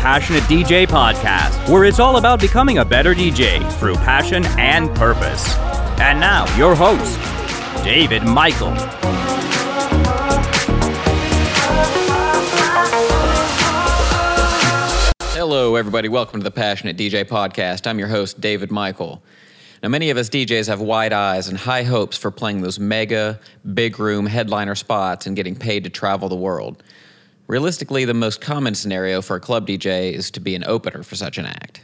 Passionate DJ podcast, where it's all about becoming a better DJ through passion and purpose. And now, your host, David Michael. Hello, everybody. Welcome to the Passionate DJ podcast. I'm your host, David Michael. Now, many of us DJs have wide eyes and high hopes for playing those mega, big room headliner spots and getting paid to travel the world. Realistically, the most common scenario for a club DJ is to be an opener for such an act.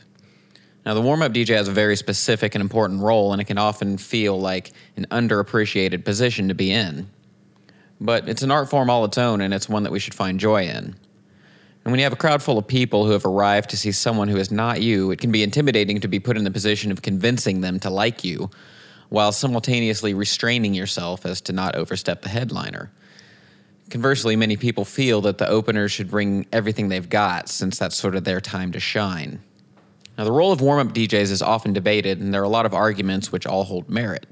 Now, the warm up DJ has a very specific and important role, and it can often feel like an underappreciated position to be in. But it's an art form all its own, and it's one that we should find joy in. And when you have a crowd full of people who have arrived to see someone who is not you, it can be intimidating to be put in the position of convincing them to like you, while simultaneously restraining yourself as to not overstep the headliner. Conversely, many people feel that the opener should bring everything they've got, since that's sort of their time to shine. Now, the role of warm up DJs is often debated, and there are a lot of arguments which all hold merit.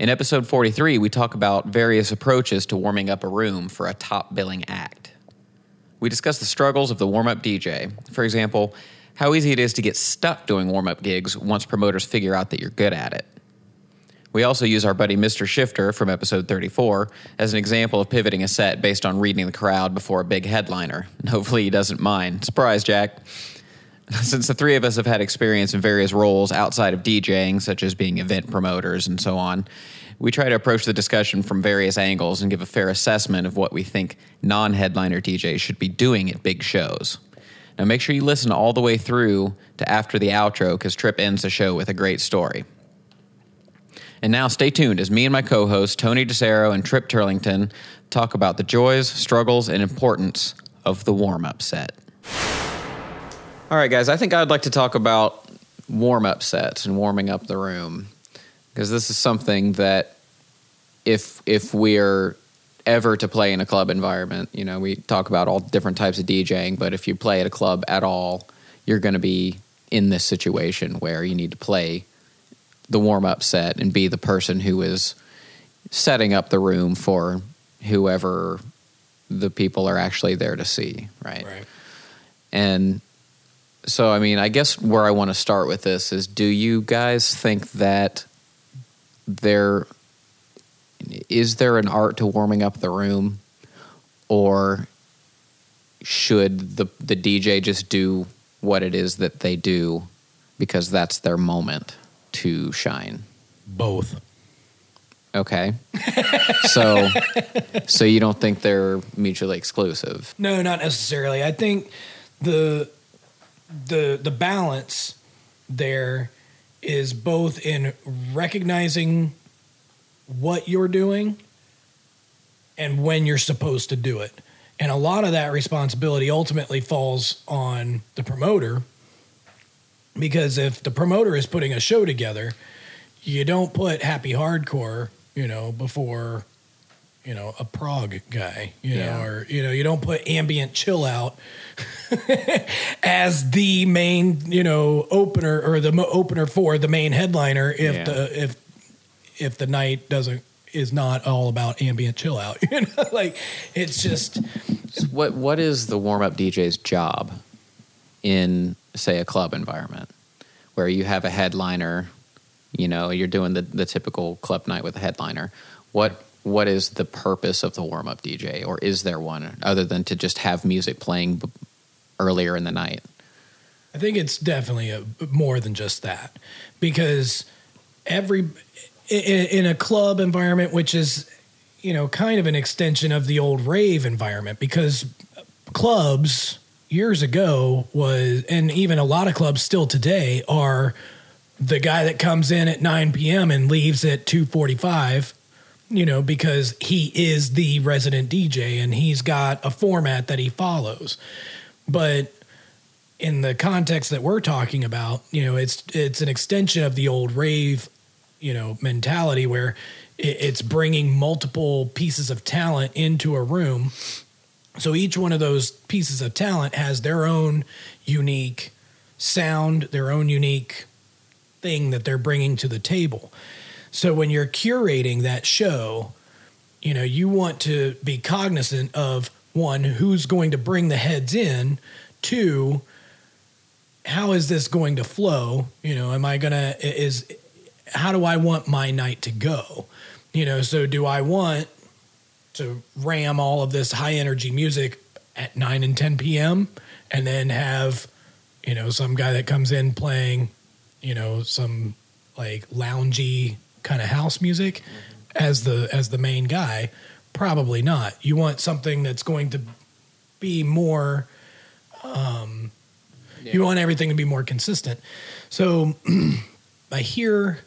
In episode 43, we talk about various approaches to warming up a room for a top billing act. We discuss the struggles of the warm up DJ. For example, how easy it is to get stuck doing warm up gigs once promoters figure out that you're good at it. We also use our buddy Mr. Shifter from episode 34 as an example of pivoting a set based on reading the crowd before a big headliner. Hopefully he doesn't mind. Surprise, Jack. Since the three of us have had experience in various roles outside of DJing, such as being event promoters and so on, we try to approach the discussion from various angles and give a fair assessment of what we think non headliner DJs should be doing at big shows. Now, make sure you listen all the way through to after the outro because Trip ends the show with a great story. And now, stay tuned as me and my co hosts, Tony DeSaro and Trip Turlington, talk about the joys, struggles, and importance of the warm up set. All right, guys, I think I'd like to talk about warm up sets and warming up the room because this is something that if if we're ever to play in a club environment, you know, we talk about all different types of DJing, but if you play at a club at all, you're going to be in this situation where you need to play the warm up set and be the person who is setting up the room for whoever the people are actually there to see, right? Right. And so, I mean, I guess where I want to start with this is do you guys think that there is there an art to warming up the room or should the the DJ just do what it is that they do because that's their moment to shine? Both. Okay. so so you don't think they're mutually exclusive? No, not necessarily. I think the the the balance there is both in recognizing what you're doing and when you're supposed to do it. And a lot of that responsibility ultimately falls on the promoter because if the promoter is putting a show together, you don't put happy hardcore, you know, before you know a prog guy, you Yeah. know, or you know, you don't put ambient chill out as the main, you know, opener or the mo- opener for the main headliner if Yeah. the if if the night doesn't is not all about ambient chill out, you know, like it's just So what what is the warm up DJ's job in say a club environment where you have a headliner, you know, you're doing the, the typical club night with a headliner. What what is the purpose of the warm up DJ or is there one other than to just have music playing b- earlier in the night? I think it's definitely a, more than just that because every in, in a club environment, which is you know kind of an extension of the old rave environment, because clubs years ago was, and even a lot of clubs still today are the guy that comes in at 9 p.m. and leaves at 2:45 you know because he is the resident DJ and he's got a format that he follows but in the context that we're talking about, you know, it's it's an extension of the old rave, you know, mentality where it's bringing multiple pieces of talent into a room. So each one of those pieces of talent has their own unique sound, their own unique thing that they're bringing to the table. So when you're curating that show, you know, you want to be cognizant of one, who's going to bring the heads in, two, how is this going to flow? You know, am I gonna is how do I want my night to go? You know, so do I want to ram all of this high energy music at 9 and 10 p.m. and then have, you know, some guy that comes in playing, you know, some like loungy kind of house music as the as the main guy? Probably not. You want something that's going to be more um you want everything to be more consistent. So I hear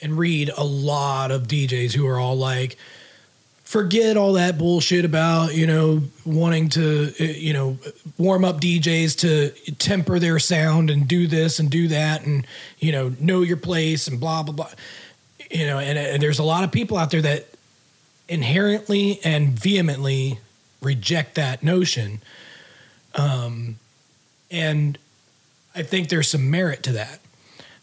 and read a lot of DJs who are all like, forget all that bullshit about, you know, wanting to, uh, you know, warm up DJs to temper their sound and do this and do that and, you know, know your place and blah, blah, blah. You know, and, and there's a lot of people out there that inherently and vehemently reject that notion. Um, and I think there's some merit to that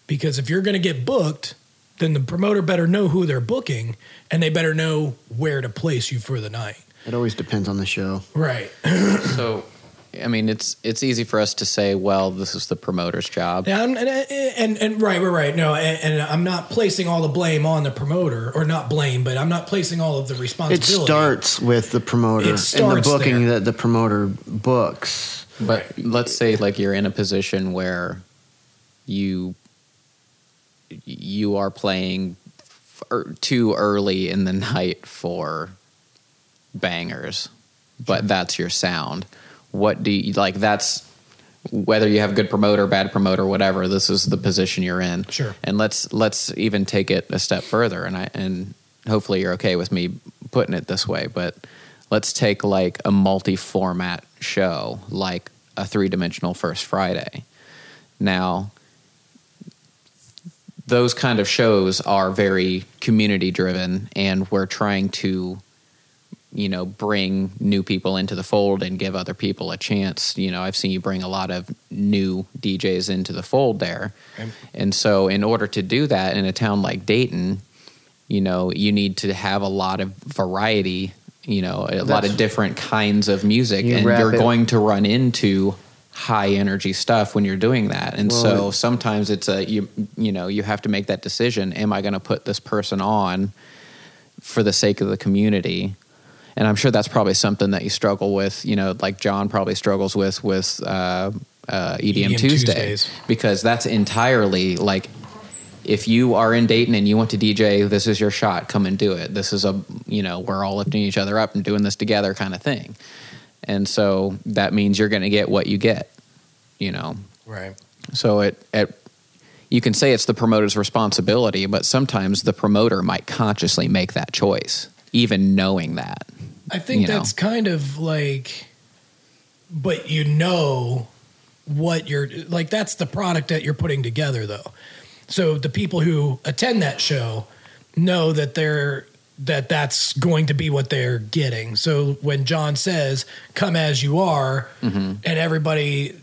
because if you're going to get booked, then the promoter better know who they're booking and they better know where to place you for the night. It always depends on the show. Right. So, I mean, it's it's easy for us to say, well, this is the promoter's job. Yeah, and, and, and, and right, right, right. No, and, and I'm not placing all the blame on the promoter, or not blame, but I'm not placing all of the responsibility. It responsibility. starts with the promoter It and the booking there. that the promoter books. But let's say like you're in a position where you you are playing f- er, too early in the night for bangers, but that's your sound. What do you like? That's whether you have good promoter, bad promoter, whatever. This is the position you're in. Sure. And let's let's even take it a step further. And I and hopefully you're okay with me putting it this way, but let's take like a multi-format show, like a three-dimensional First Friday. Now, those kind of shows are very community driven and we're trying to you know bring new people into the fold and give other people a chance you know i've seen you bring a lot of new djs into the fold there Okay. and so in order to do that in a town like dayton you know you need to have a lot of variety you know a lot of different kinds of music You and you're it- going to run into high energy stuff when you're doing that and Well, so sometimes it's a you you know you have to make that decision am i going to put this person on for the sake of the community and i'm sure that's probably something that you struggle with you know like john probably struggles with with uh, uh, edm, EDM tuesday Tuesdays. because that's entirely like if you are in Dayton and you want to DJ, this is your shot. Come and do it. This is a you know we're all lifting each other up and doing this together kind of thing. And so that means you're going to get what you get. You know, Right. so it it you can say it's the promoter's responsibility, but sometimes the promoter might consciously make that choice, even knowing that. I think you know. that's kind of like, but you know what you're like. That's the product that you're putting together, though. So the people who attend that show know that they're that that's going to be what they're getting. So when John says "come as you are," mm-hmm. and everybody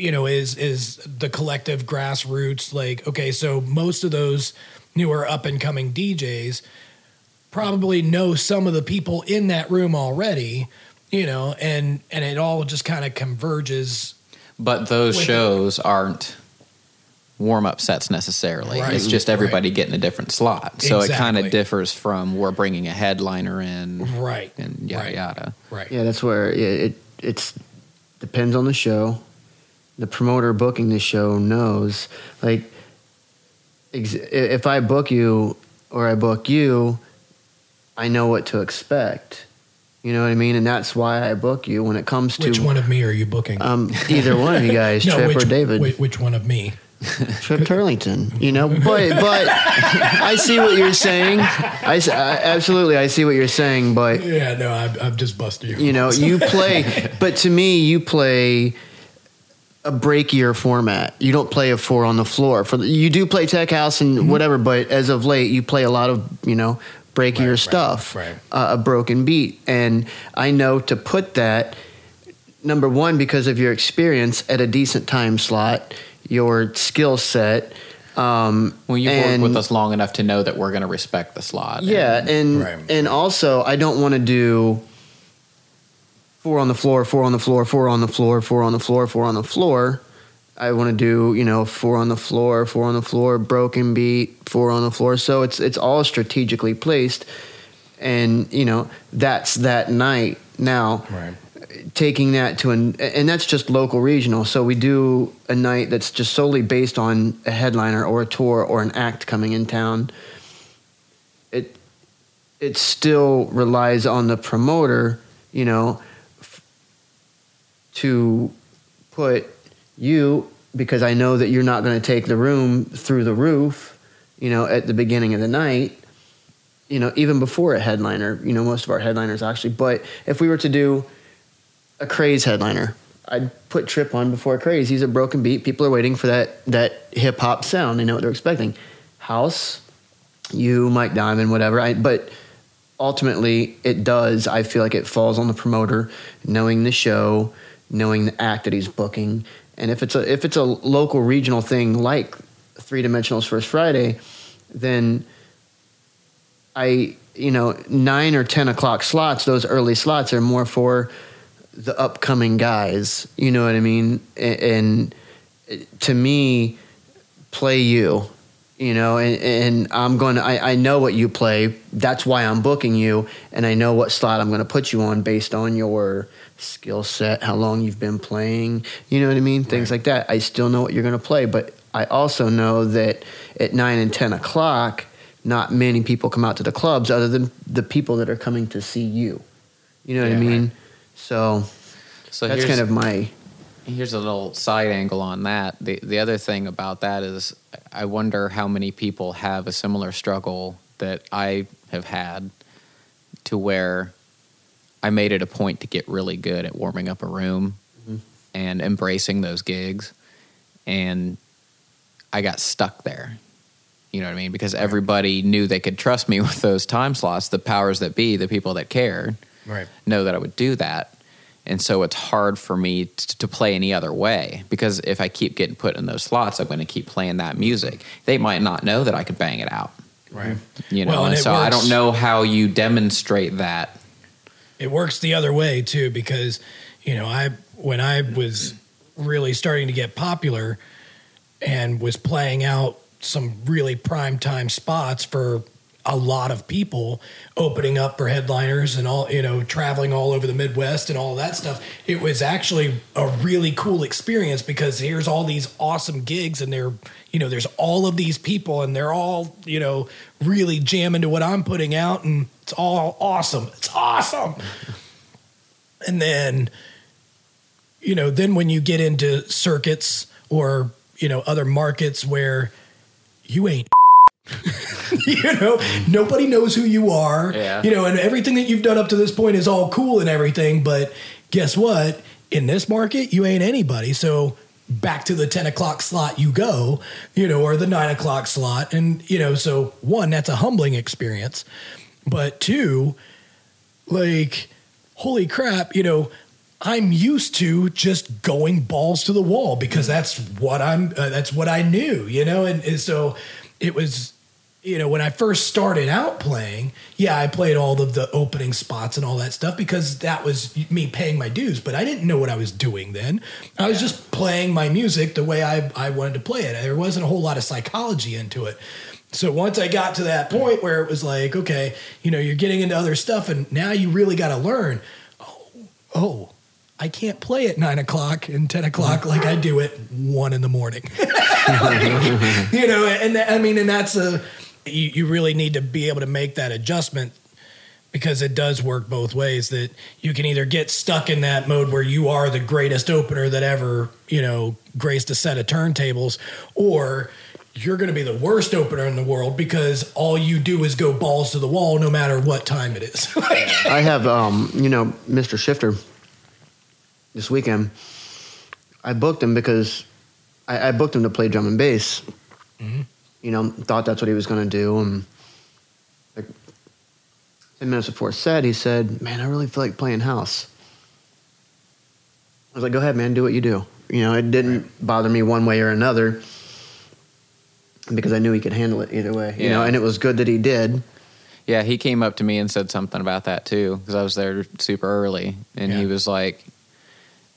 you know is is the collective grassroots like okay so most of those newer up and coming DJs probably know some of the people in that room already you know and and it all just kind of converges But those shows aren't warm up sets necessarily. Right. It's just everybody getting a different slot. So it kind of differs from we're bringing a headliner in right and yada right, yada. right Yeah, that's where it, it it's depends on the show. The promoter booking the show knows like ex- if I book you or I book you, I know what to expect. You know what I mean? And that's why I book you when it comes to which one of me are you booking um either one of you guys, no Trip which, or David. which, which one of me Trip Turlington, you know, but but I see what you're saying. I absolutely I see what you're saying, but yeah no I'm, I'm just busting you you know, you play, but to me, you play a breakier format. You don't play a four on the floor. For you do play tech house and whatever, but as of late, you play a lot of you know breakier Right, right, stuff, right. Uh, a broken beat, and I know to put that number one because of your experience at a decent time slot, your skill set. Um, Well, you've and- worked with us long enough to know that we're going to respect the slot. yeah, and Right. and also I don't want to do four on the floor, four on the floor, four on the floor, four on the floor, four on the floor. I want to do you know four on the floor, four on the floor, broken beat, four on the floor. So it's it's all strategically placed, and you know that's that night. Now, Right. Taking that to an and that's just local regional. So we do a night that's just solely based on a headliner or a tour or an act coming in town. It it still relies on the promoter, you know, f- to put you because I know that you're not going to take the room through the roof, you know, at the beginning of the night. You know, even before a headliner, you know, most of our headliners actually. But if we were to do a craze headliner, I'd put Trip on before craze. He's a broken beat. People are waiting for that that hip hop sound. They know what they're expecting. House, you, Mike Diamond, whatever. I, but ultimately, it does. I feel like it falls on the promoter, knowing the show, knowing the act that he's booking, and if it's a if it's a local regional thing like Three Dimensionals First Friday, then I you know nine or ten o'clock slots. Those early slots are more for the upcoming guys. You know what I mean? A- And, to me, play you. You know, and, and I'm going to, I, I know what you play. That's why I'm booking you. And I know what slot I'm going to put you on based on your skill set, how long you've been playing. You know what I mean? Things like that. I still know what you're going to play. But I also know that at 9 and 10 o'clock, not many people come out to the clubs other than the people that are coming to see you. You know what I mean? right. So So that's kind of my here's a little side angle on that. The the other thing about that is I wonder how many people have a similar struggle that I have had to where I made it a point to get really good at warming up a room mm-hmm. and embracing those gigs and I got stuck there. You know what I mean? Because everybody knew they could trust me with those time slots, the powers that be, the people that cared Right. know that I would do that. And so it's hard for me t- to play any other way because if I keep getting put in those slots, I'm going to keep playing that music. They might not know that I could bang it out, Right. you know. Well, and and so I don't know how you demonstrate that. it works the other way too because you know i when i was really starting to get popular and was playing out some really prime time spots for a lot of people opening up for headliners and all you know traveling all over the midwest and all that stuff. It was actually a really cool experience because here's all these awesome gigs and they're you know there's all of these people and they're all you know really jamming to what i'm putting out and it's all awesome. It's awesome. And then you know then when you get into circuits or you know other markets where you ain't you know nobody knows who you are. Yeah. you know and everything that you've done up to this point is all cool and everything but guess what? In this market you ain't anybody. So back to the 10 o'clock slot you go you know or the 9 o'clock slot and you know so one that's a humbling experience but two like holy crap you know i'm used to just going balls to the wall because that's what i'm uh, that's what i knew you know and, and so it was you know when i first started out playing yeah i played all of the opening spots and all that stuff because that was me paying my dues but i didn't know what i was doing then i was just playing my music the way i, I wanted to play it there wasn't a whole lot of psychology into it so once I got to that point where it was like, okay, you know, you're getting into other stuff, and now you really got to learn. Oh, oh, I can't play at nine o'clock and ten o'clock like I do at one in the morning. Like, you know, and I mean, and that's a you, you really need to be able to make that adjustment because it does work both ways. That you can either get stuck in that mode where you are the greatest opener that ever you know graced a set of turntables, or you're going to be the worst opener in the world because all you do is go balls to the wall no matter what time it is. I have, um, you know, Mr. Shifter this weekend. I booked him because I, I booked him to play drum and bass. You know, thought that's what he was going to do. And like 10 minutes before set, he said, Man, I really feel like playing house. I was like, Go ahead, man, do what you do. You know, it didn't bother me one way or another because I knew he could handle it either way. You know, and it was good that he did. Yeah, he came up to me and said something about that too because I was there super early, and he was like,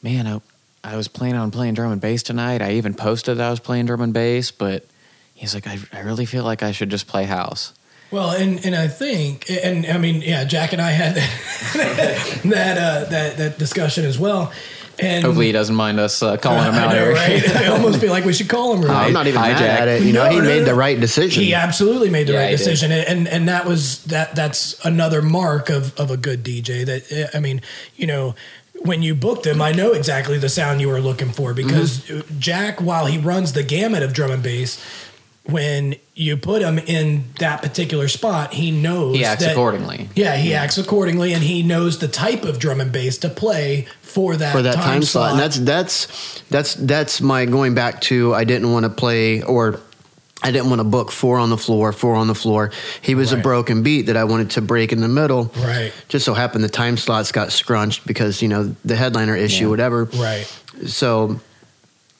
"Man, I, I was planning on playing drum and bass tonight. I even posted that I was playing drum and bass, but he's like, I, I really feel like I should just play house. Well, and and I think, and I mean, yeah, Jack and I had that uh, that that discussion as well. And Hopefully, he doesn't mind us uh, calling him I out know, here. right? I almost feel like we should call him. Right? I'm not even Hi, mad Jack. at it. You know, No, he no, made no. the right decision. He absolutely made the Yeah, right he did. decision, and and that was that. That's another mark of of a good DJ. That I mean, you know, when you booked him, I know exactly the sound you were looking for because Mm-hmm. Jack, while he runs the gamut of drum and bass, when you put him in that particular spot, he knows He acts that- accordingly. Yeah, he acts accordingly, and he knows the type of drum and bass to play for that for that time, slot. And that's that's that's that's my going back to I didn't want to play or I didn't want to book four on the floor, four on the floor. He was a broken beat that I wanted to break in the middle. Right. Just so happened the time slots got scrunched because you know the headliner issue, Yeah. whatever. right. So,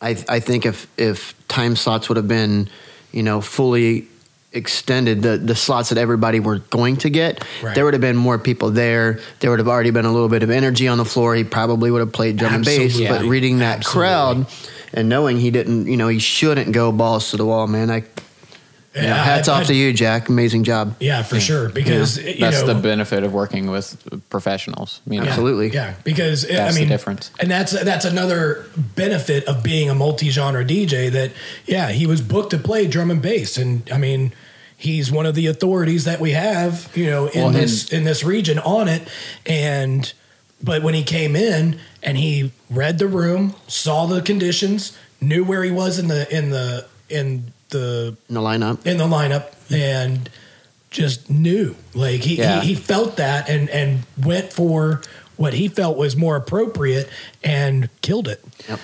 I I think if if time slots would have been, you know, fully extended the the slots that everybody were going to get, Right. there would have been more people there. There would have already been a little bit of energy on the floor. He probably would have played drum and bass. Absolutely. But reading that Absolutely. crowd and knowing he didn't, you know, he shouldn't go balls to the wall, man. I you know, hats I- off to you, Jack. Amazing job. Yeah, for sure. Because you That's know, the benefit of working with professionals. You know? Absolutely. Yeah, because I That's the mean, difference. and that's that's another benefit of being a multi-genre DJ. That yeah, he was booked to play drum and bass, and I mean, he's one of the authorities that we have, you know, in Well, this in this region on it. And but when he came in and he read the room, saw the conditions, knew where he was in the in the in the In the lineup. in the lineup and just knew like he, Yeah. he, he felt that and and went for what he felt was more appropriate and killed it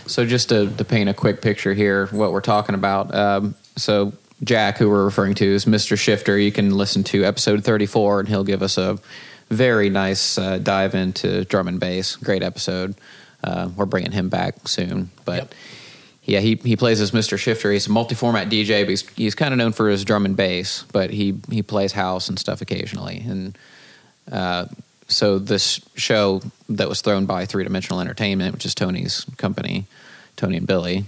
So just to, to paint a quick picture here, what we're talking about. Um, so Jack, who we're referring to, is Mr. Shifter. You can listen to episode 34, and he'll give us a very nice uh, dive into drum and bass. Great episode. Uh, we're bringing him back soon, but. Yep. Yeah, he, he plays as Mr. Shifter. He's a multi-format DJ, but he's, he's kind of known for his drum and bass, but he, he plays house and stuff occasionally. And uh, so this show that was thrown by Three Dimensional Entertainment, which is Tony's company, Tony and Billy,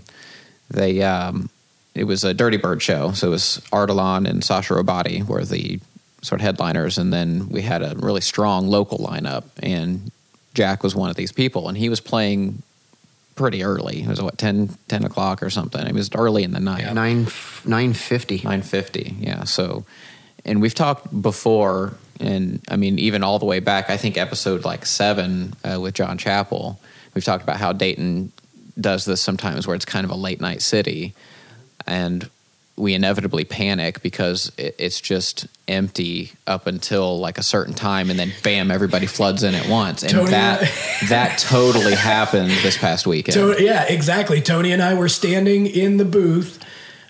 they um, it was a Dirtybird show. So it was Ardalan and Sacha Robotti were the sort of headliners, and then we had a really strong local lineup, and Jack was one of these people, and he was playing pretty early. It was what 10, 10 o'clock or something. It was early in the night. Nine nine fifty. 950 yeah so and we've talked before and i mean even all the way back i think episode like seven uh, with john chappell we've talked about how dayton does this sometimes where it's kind of a late night city and we inevitably panic because it, it's just empty up until like a certain time and then bam everybody floods in at once. And Tony- that that totally happened this past weekend. So yeah exactly. Tony and i were standing in the booth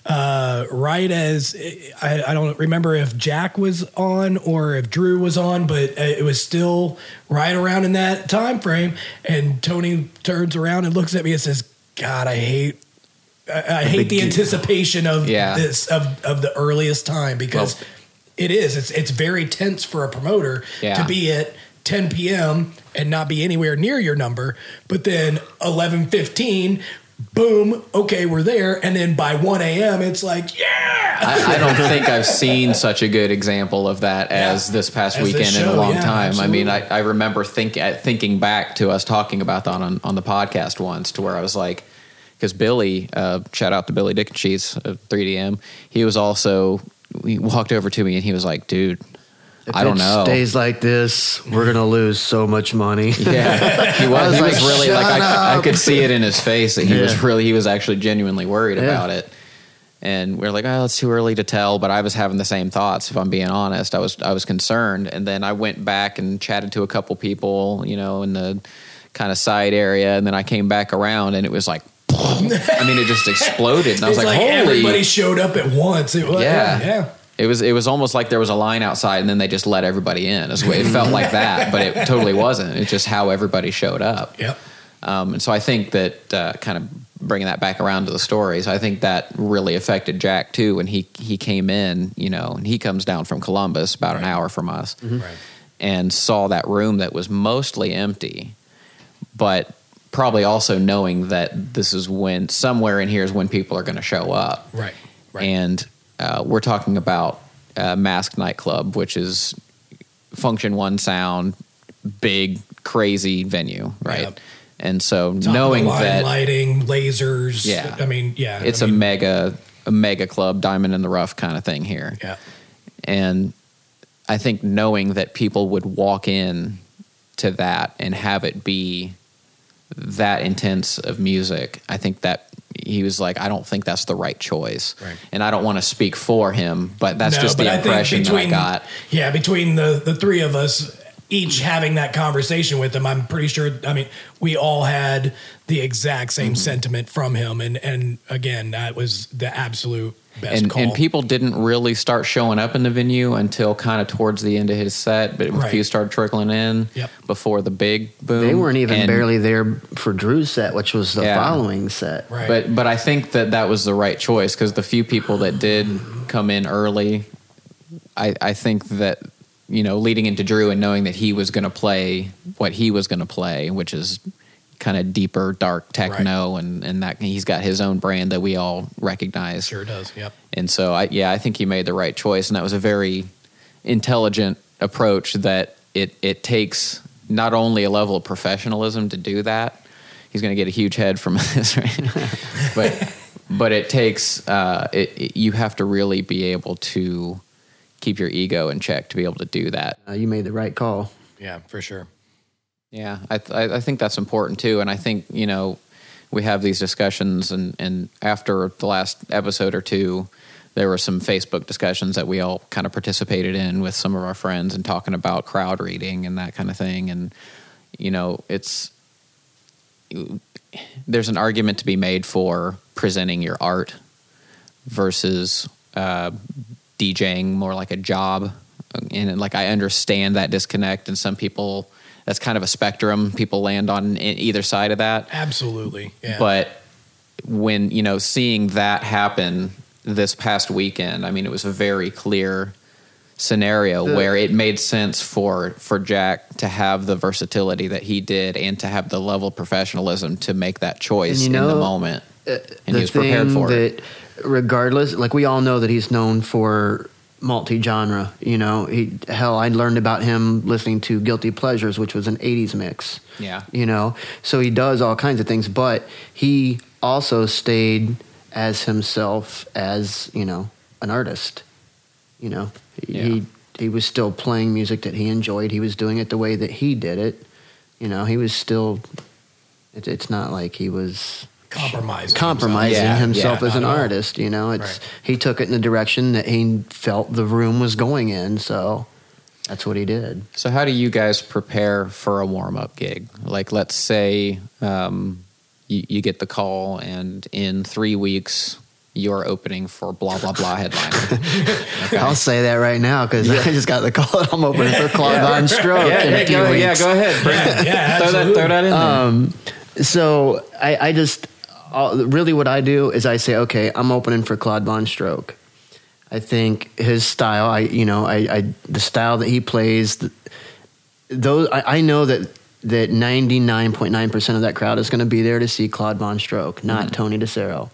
uh, right as I, I don't remember if jack was on or if drew was on but uh, it was still right around in that time frame. And tony turns around and looks at me and says god i hate I, I hate the begin- anticipation of Yeah. this of, of the earliest time because Well- it is it's it's very tense for a promoter Yeah. to be at 10 p.m. and not be anywhere near your number, but then 11:15, boom, okay, we're there, and then by 1 a.m. it's like yeah, I, I don't think I've seen such a good example of that as Yeah. this past As this weekend in a long yeah, time. I mean, I. I remember think, thinking back to us talking about that on, on the podcast once to where I was like, because Billy, uh, shout out to Billy Dickensheets of 3DM, he was also, he walked over to me and he was like, dude, If I don't it know. Stays like this, we're gonna lose so much money. Yeah, he was. was he was like, really like I, I could see it in his face that he was really he was actually genuinely worried Yeah. about it. And we are like, oh, it's too early to tell. But I was having the same thoughts. If I'm being honest, I was I was concerned. And then I went back and chatted to a couple people, you know, in the kind of side area. And then I came back around, and it was like, I mean, it just exploded. And I was like, like, holy, everybody showed up at once. It was, Yeah. yeah, yeah. it was it was almost like there was a line outside, and then they just let everybody in. That's the It felt like that, but it totally wasn't. It's just how everybody showed up. Yep. Um, and so I think that uh, kind of bringing that back around to the stories, I think that really affected Jack too when he he came in, you know, and he comes down from Columbus, about an hour from us, Right. and saw that room that was mostly empty, but probably also knowing that this is when somewhere in here is when people are going to show up. Right. Right. And uh, we're talking about uh, Masque Nightclub, which is Funktion-One sound, big, crazy venue, right? Yep. And so Top knowing line that lighting, lasers. Yeah. I mean, yeah. it's I a mean, mega, a mega club, diamond in the rough kind of thing here. Yeah. And I think knowing that people would walk in to that and have it be that intense of music, I think that he was like, I don't think that's the right choice. Right. And I don't want to speak for him, but that's No, just but the I impression that I got. Yeah, between the the three of us, each having that conversation with him, I'm pretty sure. I mean, we all had the exact Mm-hmm. same sentiment from him, and and again, that was the absolute best And, call. and people didn't really start showing up in the venue until kind of towards the end of his set, but a few started trickling in Yep. before the big boom. They weren't even And- barely there for Drew's set, which was the Yeah. following set. right, But but I think that that was the right choice because the few people that did come in early, I I think that you know leading into Drew and knowing that he was going to play what he was going to play, which is kind of deeper dark techno and and that he's got his own brand that we all recognize. sure does. Yep. And so I yeah I think he made the right choice and that was a very intelligent approach that it it takes not only a level of professionalism to do that. He's going to get a huge head from this, right? but but it takes uh, it, it- you have to really be able to keep your ego in check to be able to do that. Uh, you made the right call. Yeah, for sure. Yeah, I, th- I think that's important too, and I think you know we have these discussions, and and after the last episode or two, there were some Facebook discussions that we all kind of participated in with some of our friends and talking about crowd reading and that kind of thing, and you know it's there's an argument to be made for presenting your art versus uh, DJing more like a job. And like I understand that disconnect, and some people that's kind of a spectrum. People land on either side of that. Absolutely. Yeah. But when you know seeing that happen this past weekend, I mean, it was a very clear scenario The- where it made sense for for Jack to have the versatility that he did and to have the level of professionalism to make that choice And you in the moment. Uh, And he was prepared for it. that regardless like we all know that he's known for multi-genre you know. He hell i learned about him listening to guilty pleasures which was an 80s mix Yeah. you know. So he does all kinds of things but he also stayed as himself as you know an artist you know. Yeah. he he was still playing music that he enjoyed. He was doing it the way that he did it you know. He was still it, it's not like he was compromising. compromising Yeah, himself yeah, as an not at all. artist. You know, it's Right. he took it in the direction that he felt the room was going in. So that's what he did. So, how do you guys prepare for a warm up gig? Like, let's say um, you, you get the call, and in three weeks, you're opening for blah, blah, blah headline. Okay. I'll say that right now because I just got the call. I'm opening for Claude VonStroke yeah, in a few go, yeah, go ahead. Bring Yeah, yeah, throw, that, throw that in there. Um, so I, I just really what I do is I say, okay, I'm opening for Claude VonStroke. I think his style, I you know, I, I the style that he plays, th- those I, I know that that 99.9 percent of that crowd is going to be there to see Claude VonStroke, not mm-hmm. Tony DeSaro.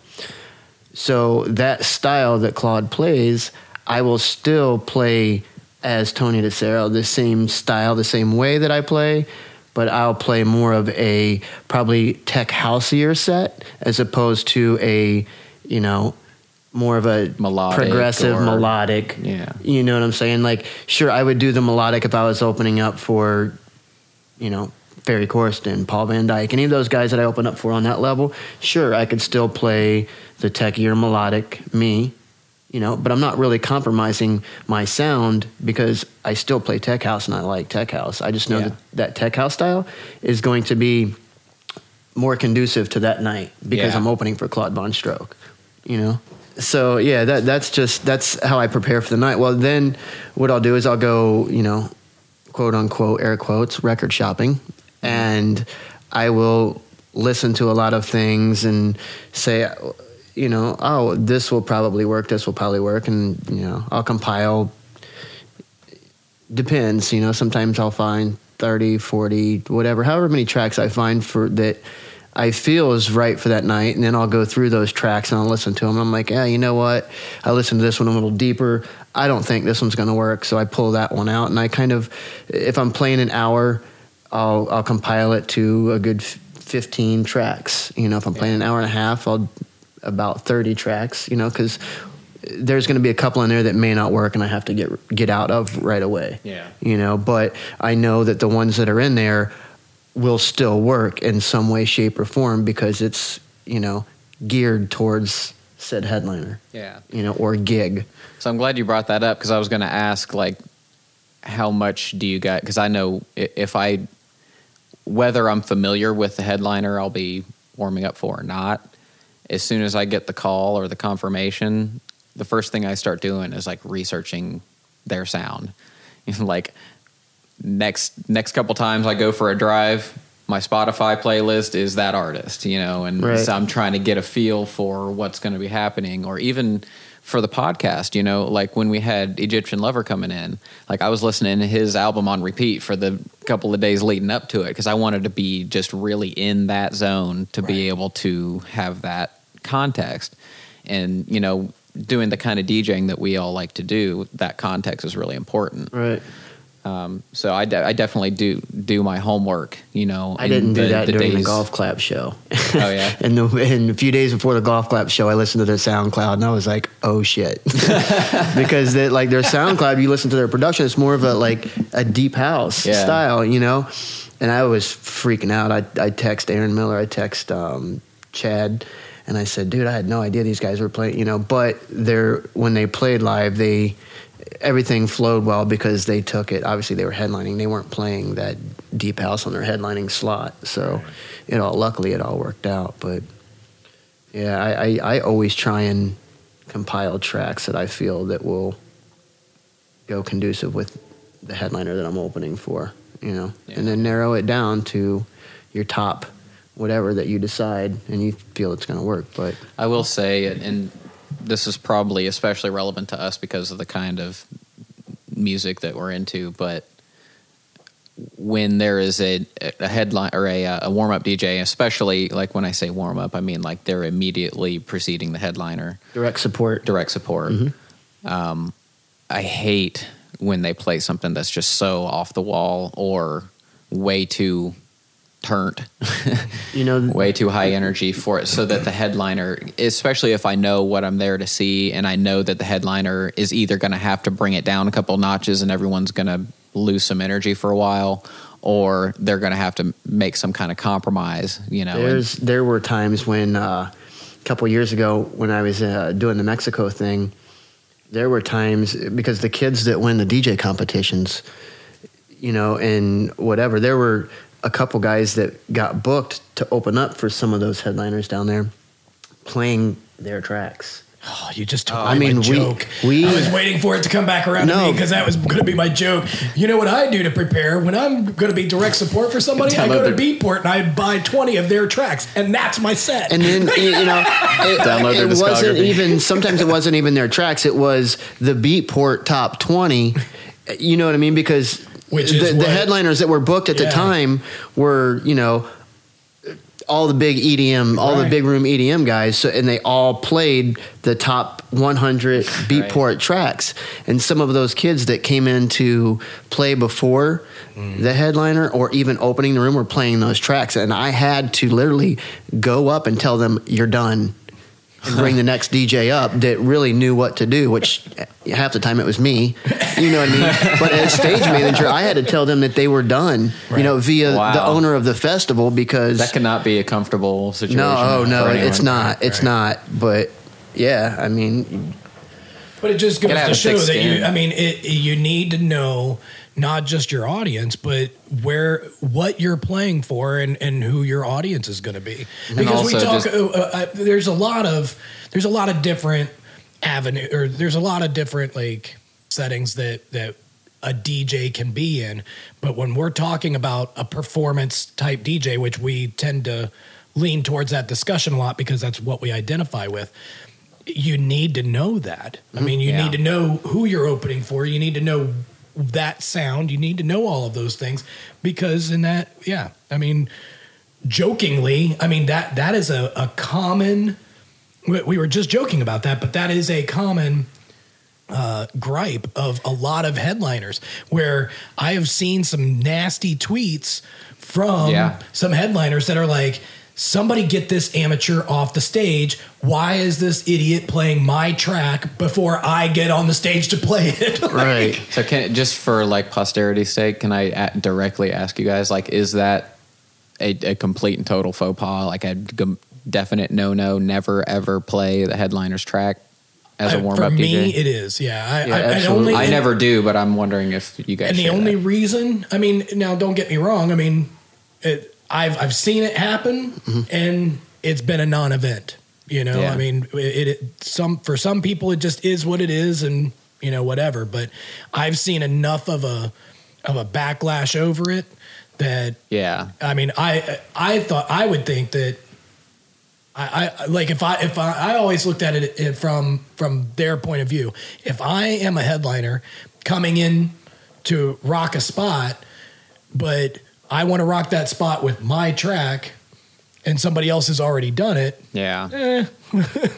So that style that Claude plays, I will still play as Tony DeSaro, the same style, the same way that I play, but I'll play more of a probably tech houseier set as opposed to a, you know, more of a Melodic progressive or- melodic. Yeah. You know what I'm saying? Like, sure, I would do the melodic if I was opening up for, you know, Ferry Corsten, Paul van Dyk, any of those guys that I open up for on that level. Sure, I could still play the techier melodic me, you know, but I'm not really compromising my sound because I still play tech house and I like tech house. I just know Yeah. that that tech house style is going to be more conducive to that night because Yeah. I'm opening for Claude VonStroke, you know? So yeah, that that's just that's how I prepare for the night. Well, then what I'll do is I'll go, you know, quote unquote air quotes record shopping, and I will listen to a lot of things and say, you know, oh, this will probably work. This will probably work, and you know, I'll compile. Depends, you know. Sometimes I'll find 30, 40, whatever, however many tracks I find for that I feel is right for that night, and then I'll go through those tracks and I'll listen to them. I'm like, yeah, you know what? I listened to this one a little deeper. I don't think this one's going to work, so I pull that one out, and I kind of, if I'm playing an hour, I'll I'll compile it to a good 15 tracks. You know, if I'm playing an hour and a half, I'll about 30 tracks. You know, because there's going to be a couple in there that may not work, and I have to get get out of right away. Yeah. You know, but I know that the ones that are in there will still work in some way, shape, or form because it's you know geared towards said headliner. Yeah. You know, or gig. So I'm glad you brought that up because I was going to ask, like, how much do you get? Because I know if I, whether I'm familiar with the headliner I'll be warming up for or not, as soon as I get the call or the confirmation, the first thing I start doing is like researching their sound. like, next next couple times I go for a drive, my Spotify playlist is that artist, you know, and Right. so I'm trying to get a feel for what's going to be happening, or even for the podcast, you know, like when we had Egyptian Lover coming in, like I was listening to his album on repeat for the couple of days leading up to it because I wanted to be just really in that zone to be able to have that context. And, you know, doing the kind of DJing that we all like to do, that context is really important. Right. Um, so I, de- I definitely do do my homework. You know, I didn't do the- that the during the golf clap show. Oh yeah, and, the, and a few days before the golf clap show, I listened to their SoundCloud and I was like, "Oh shit!" because they, like their SoundCloud, you listen to their production, it's more of a like a deep house Yeah. style, you know. And I was freaking out. I I text Aaron Miller, I text um, Chad, and I said, "Dude, I had no idea these guys were playing." You know, but they're when they played live, they everything flowed well because they took it. Obviously, they were headlining; they weren't playing that deep house on their headlining slot. So, you know, luckily it all worked out. But yeah, I, I, I always try and compile tracks that I feel that will go conducive with the headliner that I'm opening for. You know, Yeah. and then narrow it down to your top whatever that you decide and you feel it's going to work. But I will say, and this is probably especially relevant to us because of the kind of music that we're into. But when there is a, a headline or a, a warm up DJ, especially like when I say warm up, I mean like they're immediately preceding the headliner. direct support. direct support. Um, I hate when they play something that's just so off the wall or way too turned, You know, way too high energy for it, so that the headliner, especially if I know what I'm there to see, and I know that the headliner is either going to have to bring it down a couple notches and everyone's going to lose some energy for a while. Or they're going to have to make some kind of compromise, you know. There's there were times when uh, a couple years ago when I was uh, doing the Mexico thing, there were times because the kids that win the DJ competitions, you know, and whatever, there were a couple guys that got booked to open up for some of those headliners down there, playing their tracks. Oh, you just took uh, I mean, my we- joke. we- I was waiting for it to come back around to me because that was going to be my joke. You know what I do to prepare when I'm going to be direct support for somebody? I go Download to Beatport and I buy 20 of their tracks, and that's my set. And then you know, it, Download their it wasn't even. Sometimes it wasn't even their tracks. It was the Beatport top twenty. You know what I mean? Because Which the, is the headliners that were booked at the time were you know all the big EDM, all the big room EDM guys. So and they all played the top 100 Beatport tracks. And some of those kids that came in to play before Mm. the headliner or even opening the room were playing those tracks. And I had to literally go up and tell them, "You're done." And bring the next DJ up that really knew what to do, which half the time it was me. You know what I mean? But as stage manager, I had to tell them that they were done. You know, via Wow. the owner of the festival because that cannot be a comfortable situation. no, oh no, it's anyone. not. It's Right. not. But yeah, I mean, But it just goes Gotta have to a show thick that you. I mean, it, you need to know not just your audience, but where what you're playing for and and who your audience is going to be. Because we talk. just- uh, uh, there's a lot of there's a lot of different avenue or there's a lot of different like settings that that a DJ can be in. But when we're talking about a performance type DJ, which we tend to lean towards that discussion a lot because that's what we identify with you need to know that. I mean, you Yeah. need to know who you're opening for. You need to know that sound. You need to know all of those things because in that, yeah, I mean, jokingly, I mean that that is a, a common. We we were just joking about that, but that is a common uh, gripe of a lot of headliners where I have seen some nasty tweets from Yeah. some headliners that are like, somebody get this amateur off the stage. Why is this idiot playing my track before I get on the stage to play it? Right. So can just for like posterity's sake, can I a- directly ask you guys like, is that a, a complete and total faux pas? Like a g- definite no no, never ever play the headliner's track as a warm up For me, it is. Yeah, I, Yeah, I, I only I never do, but I'm wondering if you guys. And the only that. reason, I mean, now don't get me wrong. I mean, it, I've I've seen it happen, mm-hmm. and it's been a non-event. You know, Yeah. I mean, it, it some for some people it just is what it is, and you know whatever. But I've seen enough of a of a backlash over it that yeah, I mean, I I thought I would think that I, I like if I if I, I always looked at it, it from from their point of view. If I am a headliner coming in to rock a spot, but I want to rock that spot with my track, and somebody else has already done it, yeah, eh.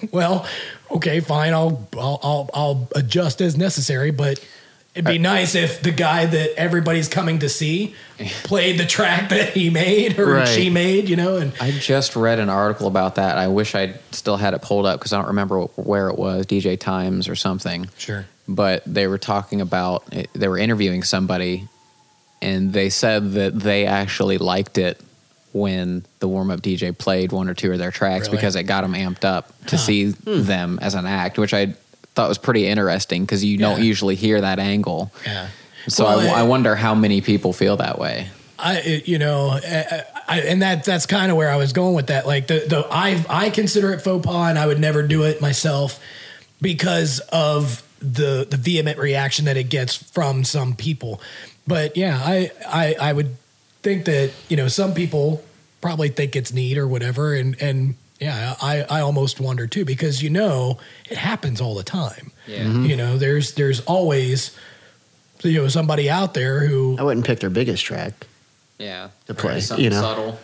well, okay, fine. I'll I'll I'll, I'll adjust as necessary, but. It'd be uh, nice if the guy that everybody's coming to see played the track that he made or Right. she made, you know, and I just read an article about that. I wish I still had it pulled up because I don't remember where it was, DJ Times or something. Sure. But they were talking about, eh, they were interviewing somebody, and they said that they actually liked it when the warm up DJ played one or two of their tracks Really? because it got them amped up to see hmm. them as an act, which I thought was pretty interesting because you don't usually hear that angle. Yeah. So Well, I, it- I wonder how many people feel that way. I, you know, I, I, and that that's kind of where I was going with that. Like the the I I consider it faux pas, and I would never do it myself because of the the vehement reaction that it gets from some people. But yeah, I I, I would think that you know some people probably think it's neat or whatever, and and yeah, I I almost wonder too because you know it happens all the time. Yeah. Mm-hmm. You know, there's there's always you know somebody out there who I wouldn't pick their biggest track. Yeah. To play, Something you know. subtle.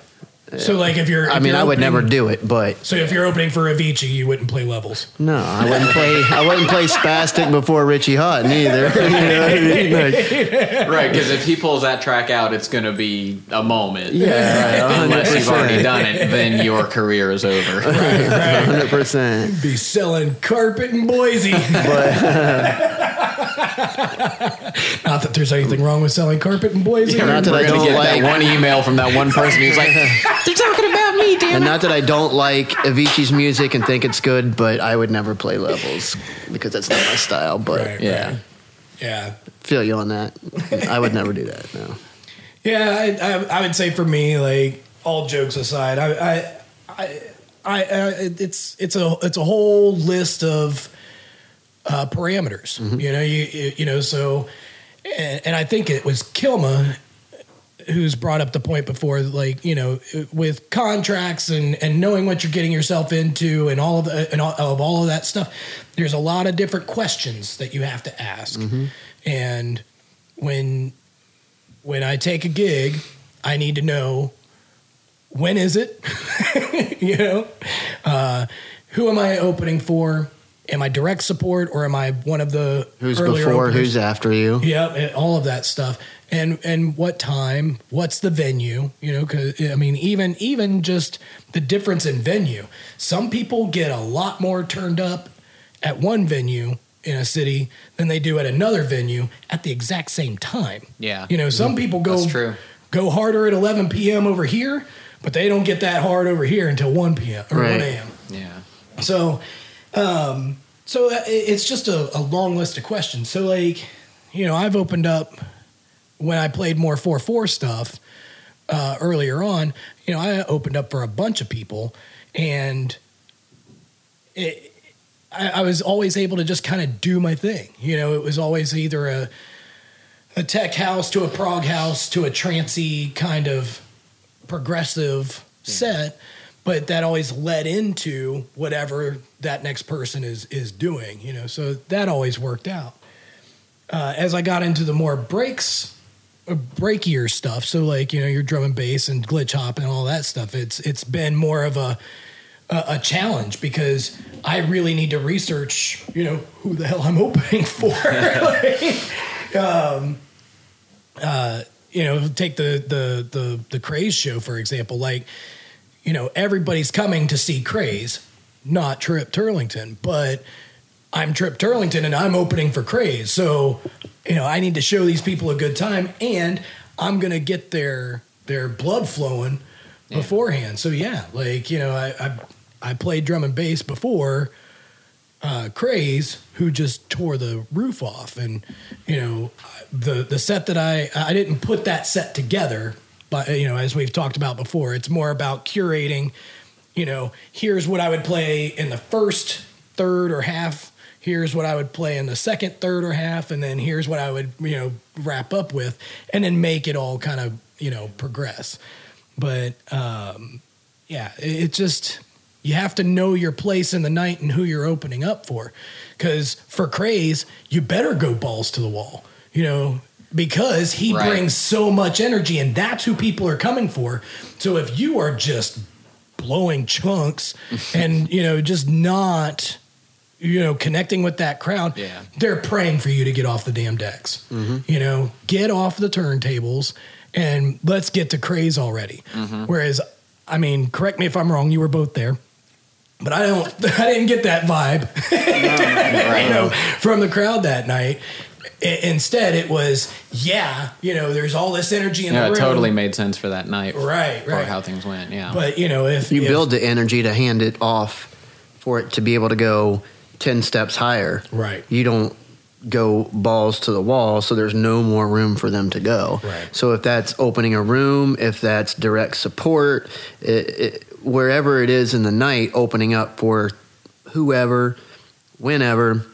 So like if you're, I mean, you're I would opening- never do it, but So if you're opening for Avicii, you wouldn't play levels. no, I wouldn't play. I wouldn't play Spastic before Richie Hawtin either. you know what I mean? Like, Right, because if he pulls that track out, it's going to be a moment. yeah, Unless you've already 100%. done it, then your career is over. Hundred percent. Be selling carpet in Boise. Uh, Not that there's anything wrong with selling carpet in Boise. Not that We're I don't get like. that one email from that one person who's like, "They're talking about me, damn And it." not that I don't like Avicii's music and think it's good, but I would never play levels because that's not my style. But Right. Yeah, yeah. feel you on that. I would never do that. No. Yeah, I, I, I would say for me, like all jokes aside, I, I, I, I, I it's it's a it's a whole list of uh, parameters. You know, you, you know, so and, and I think it was Kilma who's brought up the point before, like you know, with contracts and and knowing what you're getting yourself into and all of the, and all, of all of that stuff. There's a lot of different questions that you have to ask, and when when I take a gig, I need to know when is it? you know, uh, who am I opening for? Am I direct support or am I one of the Who's earlier before? openers? Who's after you? Yep, and all of that stuff, and and what time? What's the venue? You know, because I mean, even even just the difference in venue. Some people get a lot more turned up at one venue in a city than they do at another venue at the exact same time. Yeah. you know, some mm-hmm. people go That's true. go harder at 11 p.m. over here, but they don't get that hard over here until 1 p.m. or Right. 1 a.m. Yeah. So, um, so uh, it's just a, a long list of questions. So, like, you know, I've opened up when I played more four four stuff uh, earlier on. You know, I opened up for a bunch of people, and it, I, I was always able to just kind of do my thing. You know, it was always either a a tech house to a prog house to a trancy kind of progressive set but that always led into whatever that next person is is doing you know so that always worked out uh, as i got into the more breaks uh, breakier stuff. So like you know your drum and bass and glitch hop and all that stuff. It's it's been more of a a, a challenge because I really need to research. You know who the hell I'm opening for. like, um, uh, you know, take the the the the craze show for example. Like you know everybody's coming to see craze, not Trip Turlington, but. I'm Trip Turlington and I'm opening for Craze. So, you know, I need to show these people a good time and I'm going to get their their blood flowing beforehand. So, yeah, like, you know, I I, I played drum and bass before uh, Craze, who just tore the roof off, and you know the the set that I I didn't put that set together, but you know as we've talked about before, it's more about curating. You know, here's what I would play in the first third or half. Here's what I would play in the second third or half, and then here's what I would you know wrap up with, and then make it all kind of you know progress. But um, yeah, it, it just you have to know your place in the night and who you're opening up for. Because for Craze, you better go balls to the wall, you know, because he Right. brings so much energy and that's who people are coming for. So if you are just blowing chunks and, you know, just not, you know, connecting with that crowd, Yeah. they're praying for you to get off the damn decks. Mm-hmm. You know, get off the turntables and let's get to craze already. Mm-hmm. Whereas, I mean, correct me if I'm wrong, you were both there. But I don't I didn't get that vibe you know, from the crowd that night. I- instead, it was, yeah, you know, there's all this energy in Yeah, the it room. totally made sense for that night. Right, For right. how things went. Yeah. But you know, if You if- build the energy to hand it off for it to be able to go 10 steps higher. Right. You don't go balls to the wall, so there's no more room for them to go. Right. So if that's opening a room, if that's direct support, it, it, wherever it is in the night, opening up for whoever, whenever,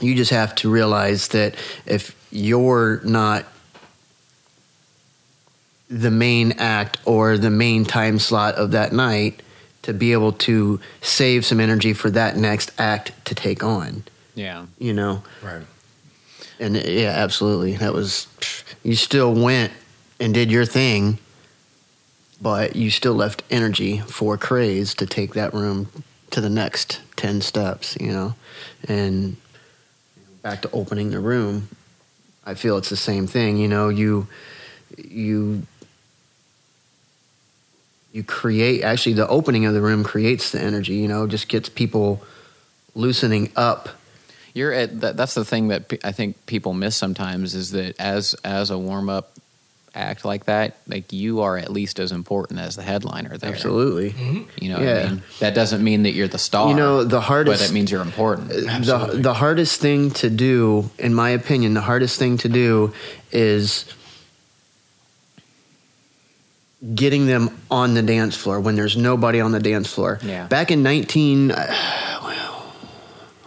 you just have to realize that if you're not the main act or the main time slot of that night to be able to save some energy for that next act to take on yeah. you know right. and yeah absolutely that was you still went and did your thing but you still left energy for craze to take that room to the next 10 steps you know and back to opening the room i feel it's the same thing you know you you you create actually the opening of the room creates the energy you know just gets people loosening up. You're at that's the thing that I think people miss sometimes is that as as a warm up act like that, like you are at least as important as the headliner there. absolutely You know, what Yeah. I mean, that doesn't mean that you're the star. You know, the hardest- but it means you're important. the, the hardest thing to do, in my opinion, the hardest thing to do is getting them on the dance floor when there's nobody on the dance floor. Yeah. Back in 19, uh, well,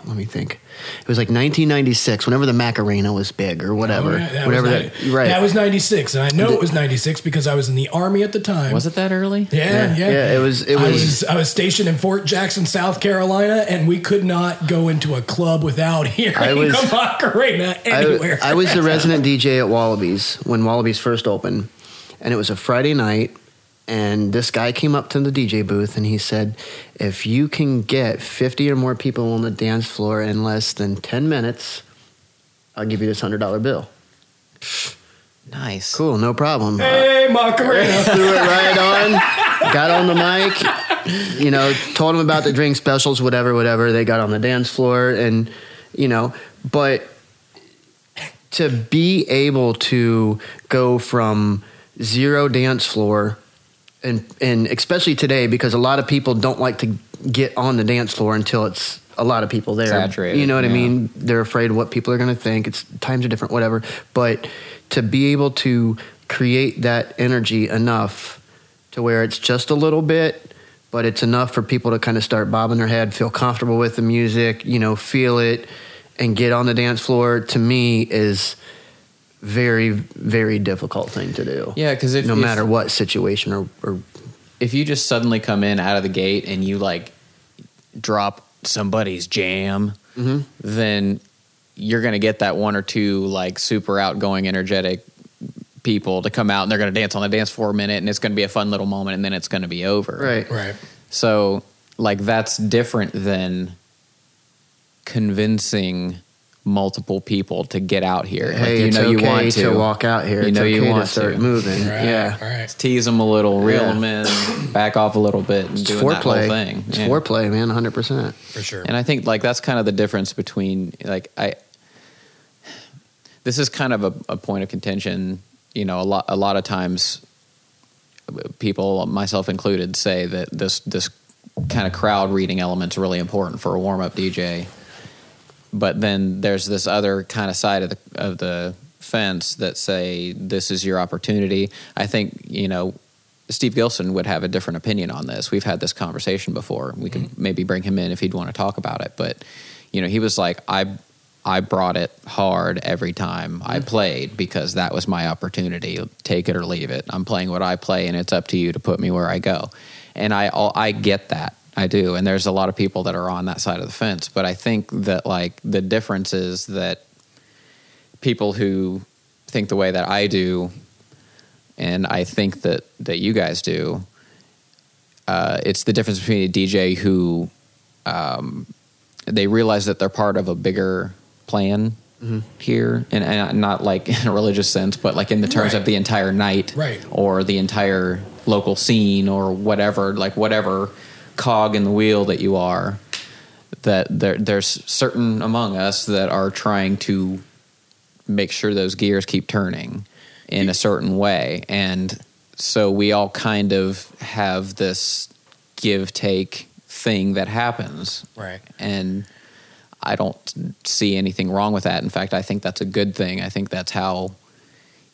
let me think. It was like 1996, whenever the Macarena was big or whatever. Oh, yeah, that whatever was that, right. That was 96. And I know it was 96 because I was in the army at the time. Was it that early? Yeah, yeah. Yeah, it was- it I was- was I was stationed in Fort Jackson, South Carolina, and we could not go into a club without hearing I was- a Macarena I, anywhere. I was the resident DJ at Wallabies when Wallabies first opened, and it was a Friday night. And this guy came up to the DJ booth and he said, "If you can get fifty or more people on the dance floor in less than ten minutes, I'll give you this hundred dollar bill." Nice. Cool, no problem. hey, Macarena. Threw it right on. Got on the mic. You know, told them about the drink specials, whatever, whatever. They got on the dance floor, and you know, but to be able to go from zero dance floor and and especially today because a lot of people don't like to get on the dance floor until it's a lot of people there. Saturated, You know what I mean? They're afraid of what people are going to think. It's times are different, whatever. But to be able to create that energy enough to where it's just a little bit, but it's enough for people to kind of start bobbing their head, feel comfortable with the music, you know, feel it, and get on the dance floor. To me, is very very difficult thing to do. Yeah, because no if- matter what situation or, or if you just suddenly come in out of the gate and you like drop somebody's jam, Mm-hmm. then you're going to get that one or two like super outgoing, energetic people to come out and they're going to dance on the dance floor a minute and it's going to be a fun little moment and then it's going to be over. Right. Right. So, like, that's different than convincing multiple people to get out here. Hey, like, you it's know okay you want to. walk out here. You it's know okay you want to start to. moving. Right. Yeah. Right. Tease them a little, reel Yeah. them in, back off a little bit, and It's doing that whole thing. It's Yeah. foreplay, man. 100. percent For sure. And I think like that's kind of the difference between like I. This is kind of a, a point of contention. You know, a lot a lot of times, people, myself included, say that this this kind of crowd reading element's really important for a warm up DJ. But then there's this other kind of side of the of the fence that say this is your opportunity. I think you know Steve Gilson would have a different opinion on this. We've had this conversation before. We could mm-hmm. maybe bring him in if he'd want to talk about it. But you know, he was like, I I brought it hard every time I mm-hmm. played because that was my opportunity. Take it or leave it. I'm playing what I play, and it's up to you to put me where I go. And I I get that. I do. And there's a lot of people that are on that side of the fence. But I think that like the difference is that people who think the way that I do and I think that that you guys do. Uh, it's the difference between a DJ who um, they realize that they're part of a bigger plan here, and, and not like in a religious sense, but like in the terms Right. of the entire night, Right. or the entire local scene, or whatever, like whatever cog in the wheel that you are. That there, there's certain among us that are trying to make sure those gears keep turning in a certain way. And so we all kind of have this give take thing that happens. Right. And I don't see anything wrong with that. In fact, I think that's a good thing. I think that's how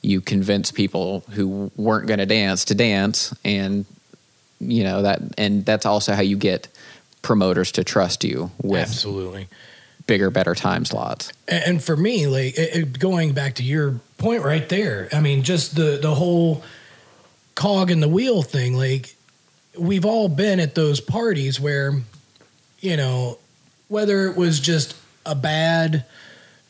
you convince people who weren't going to dance to dance and you know that and that's also how you get promoters to trust you with Absolutely. bigger better time slots. And for me, like it- going back to your point right there, I mean, just the the whole cog in the wheel thing. Like we've all been at those parties where, you know, whether it was just a bad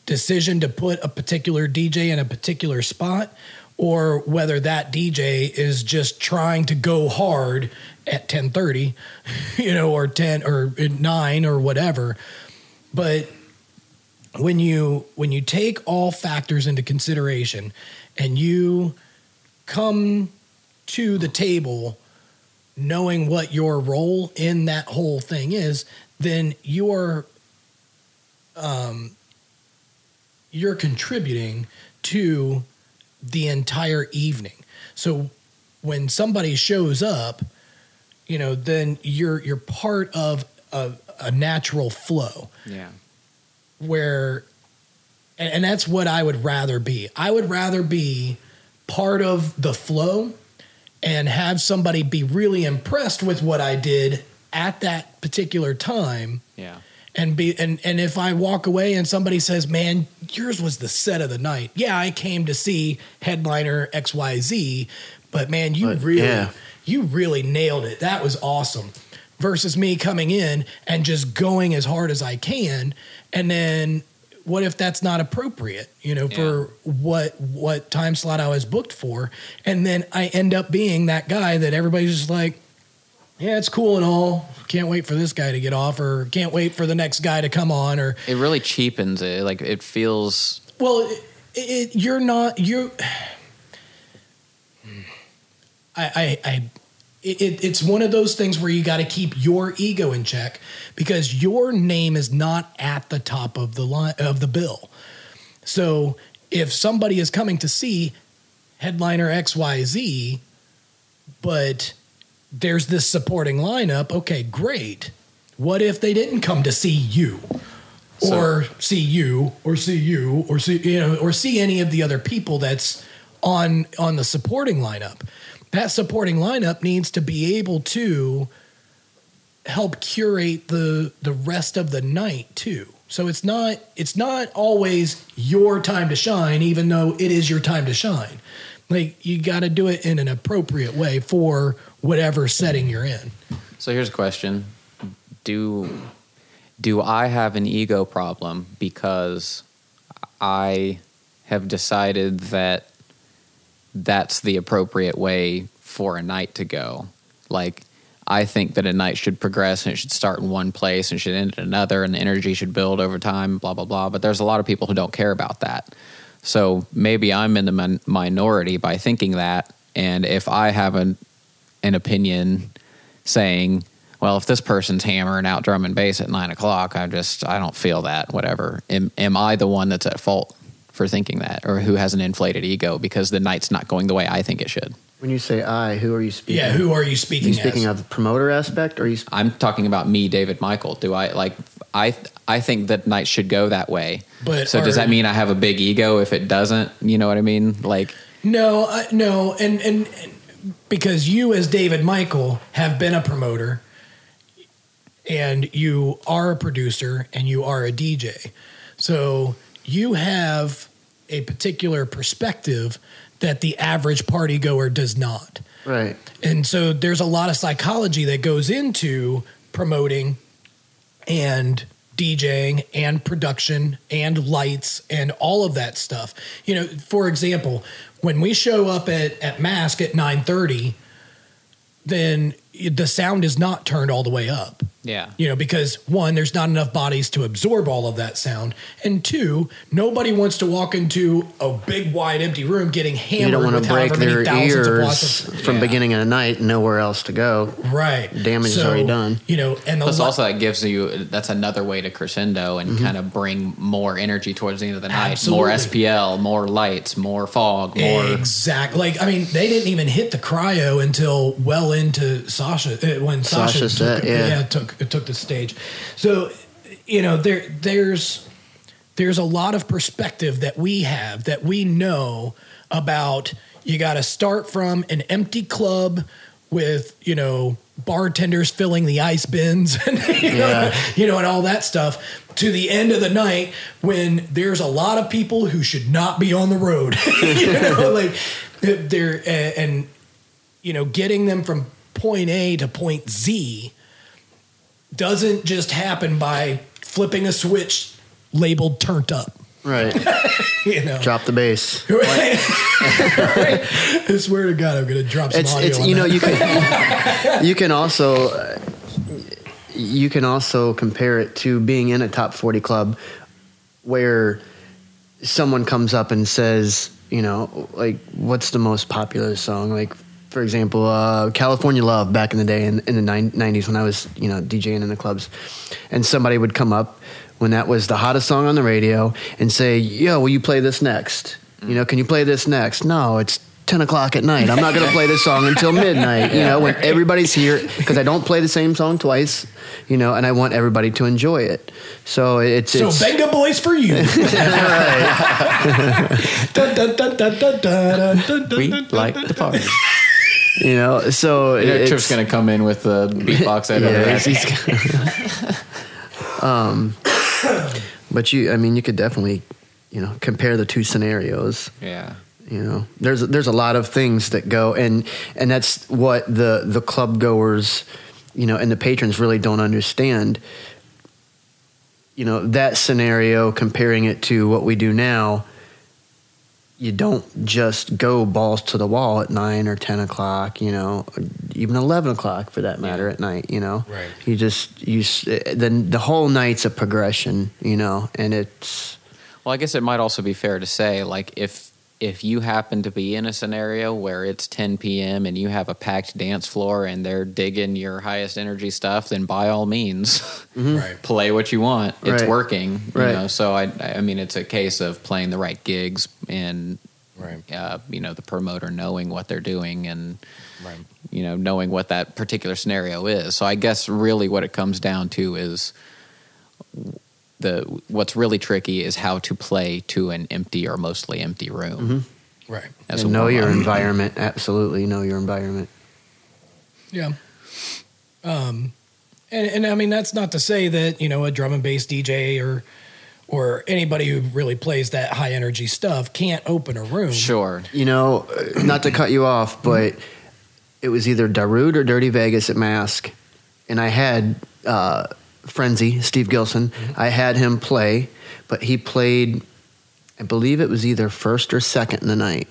decision to put a particular DJ in a particular spot, or whether that DJ is just trying to go hard at ten thirty, you know, or ten or nine or whatever, but when you when you take all factors into consideration and you come to the table knowing what your role in that whole thing is then you're um you're contributing to the entire evening so when somebody shows up you know then you're you're part of a, a natural flow Yeah. where and, and that's what I would rather be. I would rather be part of the flow and have somebody be really impressed with what I did at that particular time Yeah. And be and and if I walk away and somebody says, "Man, yours was the set of the night." Yeah, I came to see headliner XYZ, but man, you But, really yeah. you really nailed it. That was awesome. Versus me coming in and just going as hard as I can and then what if that's not appropriate, you know, for what what time slot I was booked for and then I end up being that guy that everybody's just like yeah, it's cool and all. Can't wait for this guy to get off, or can't wait for the next guy to come on, or It really cheapens it. Like it feels well, it, it, you're not you. I, I, I it, it's one of those things where you got to keep your ego in check because your name is not at the top of the line of the bill. So if somebody is coming to see headliner XYZ, but there's this supporting lineup, okay, great. What if they didn't come to see you? Or see you, or see you, or see you know, or see any of the other people that's on on the supporting lineup. That supporting lineup needs to be able to help curate the the rest of the night too. So it's not it's not always your time to shine, even though it is your time to shine. Like you got to do it in an appropriate way for whatever setting you're in. So here's a question: Do do I have an ego problem because I have decided that that's the appropriate way for a night to go. Like I think that a night should progress and it should start in one place and should end in another, and the energy should build over time. Blah blah blah. But there's a lot of people who don't care about that. So maybe I'm in the min- minority by thinking that. And if I have an an opinion saying, well, if this person's hammering out drum and bass at nine o'clock, I just I don't feel that. Whatever. Am, am I the one that's at fault for thinking that, or who has an inflated ego because the night's not going the way I think it should? When you say I, who are you speaking? Yeah, who are you Are speaking? you speaking as? of the promoter aspect, or are you? Sp- I'm talking about me, David Michael. Do I like? I I think that night should go that way. But so does that mean I have a big ego if it doesn't? You know what I mean? Like, No, uh, no, and, and and because you as David Michael have been a promoter, and you are a producer and you are a DJ, so you have a particular perspective that the average party goer does not. right. And so there's a lot of psychology that goes into promoting and DJing and production and lights and all of that stuff. You know, for example, when we show up at, at Masque at 9:30, then the sound is not turned all the way up. Yeah, You know, because one, there's not enough bodies to absorb all of that sound, and two, nobody wants to walk into a big, wide, empty room getting hammered You don't want to break their ears of from Yeah. beginning of the night, nowhere else to go. Right. Damage is already done. You know, and the Plus, li- also that gives you that's another way to crescendo and Mm-hmm. kind of bring more energy towards the end of the night. Absolutely. More SPL, more lights, more fog, more. exactly. Like I mean, they didn't even hit the cryo until well into Sacha uh, when Sacha, Sacha took, set, yeah. took took the stage. So you know there there's there's a lot of perspective that we have that we know about. You got to start from an empty club with you know bartenders filling the ice bins and you, know, Yeah. you know and all that stuff to the end of the night when there's a lot of people who should not be on the road you know like they're and you know getting them from point A to point Z doesn't just happen by flipping a switch labeled turned up Right. you know Drop the bass. Right. I swear to God, I'm going to drop some It's audio. it's you know you can you can also uh, you can also compare it to being in a top 40 club where someone comes up and says, you know, like what's the most popular song? Like for example, uh, California Love back in the day in, in the nine- 90s when I was, you know, DJing in the clubs. And somebody would come up when that was the hottest song on the radio and say, yo, will you play this next? You know, can you play this next? No, it's 10 o'clock at night. I'm not going to play this song until midnight, you know, when everybody's here because I don't play the same song twice, you know, and I want everybody to enjoy it. So it's, So it's Benga Boys for you. We like the party. You know, so You know, Trip's going to come in with the beatbox edit. Yeah, um, but you, I mean, you could definitely, you know, compare the two scenarios. yeah. You know, there's there's a lot of things that go, and and that's what the the club goers, you know, and the patrons really don't understand. You know, that scenario comparing it to what we do now. You don't just go balls to the wall at nine or ten o'clock, you know, even eleven o'clock for that matter Yeah. at night. You know, Right. You just you s- eh, eh, then the whole night's a progression, you know, and it's Well, I guess it might also be fair to say, like, if if you happen to be in a scenario where it's 10 p.m. and you have a packed dance floor and they're digging your highest energy stuff, then by all means, Right. play what you want. It's Right. working, you know. So I, I mean, it's a case of playing the right gigs and, Right. uh, you know, the promoter knowing what they're doing and Right. you know, knowing what that particular scenario is. So I guess really what it comes down to is the what's really tricky is how to play to an empty or mostly empty room. Right. As and know your warm-up. environment. Absolutely know your environment. Yeah. Um, and, and I mean, that's not to say that, you know, a drum and bass DJ or, or anybody who really plays that high energy stuff can't open a room. Sure. You know, uh, not to cut you off, but it was either Darude or Dirty Vegas at Masque, and I had uh, Frenzy, Steve Gilson. I had him play, but he played, I believe it was either first or second in the night,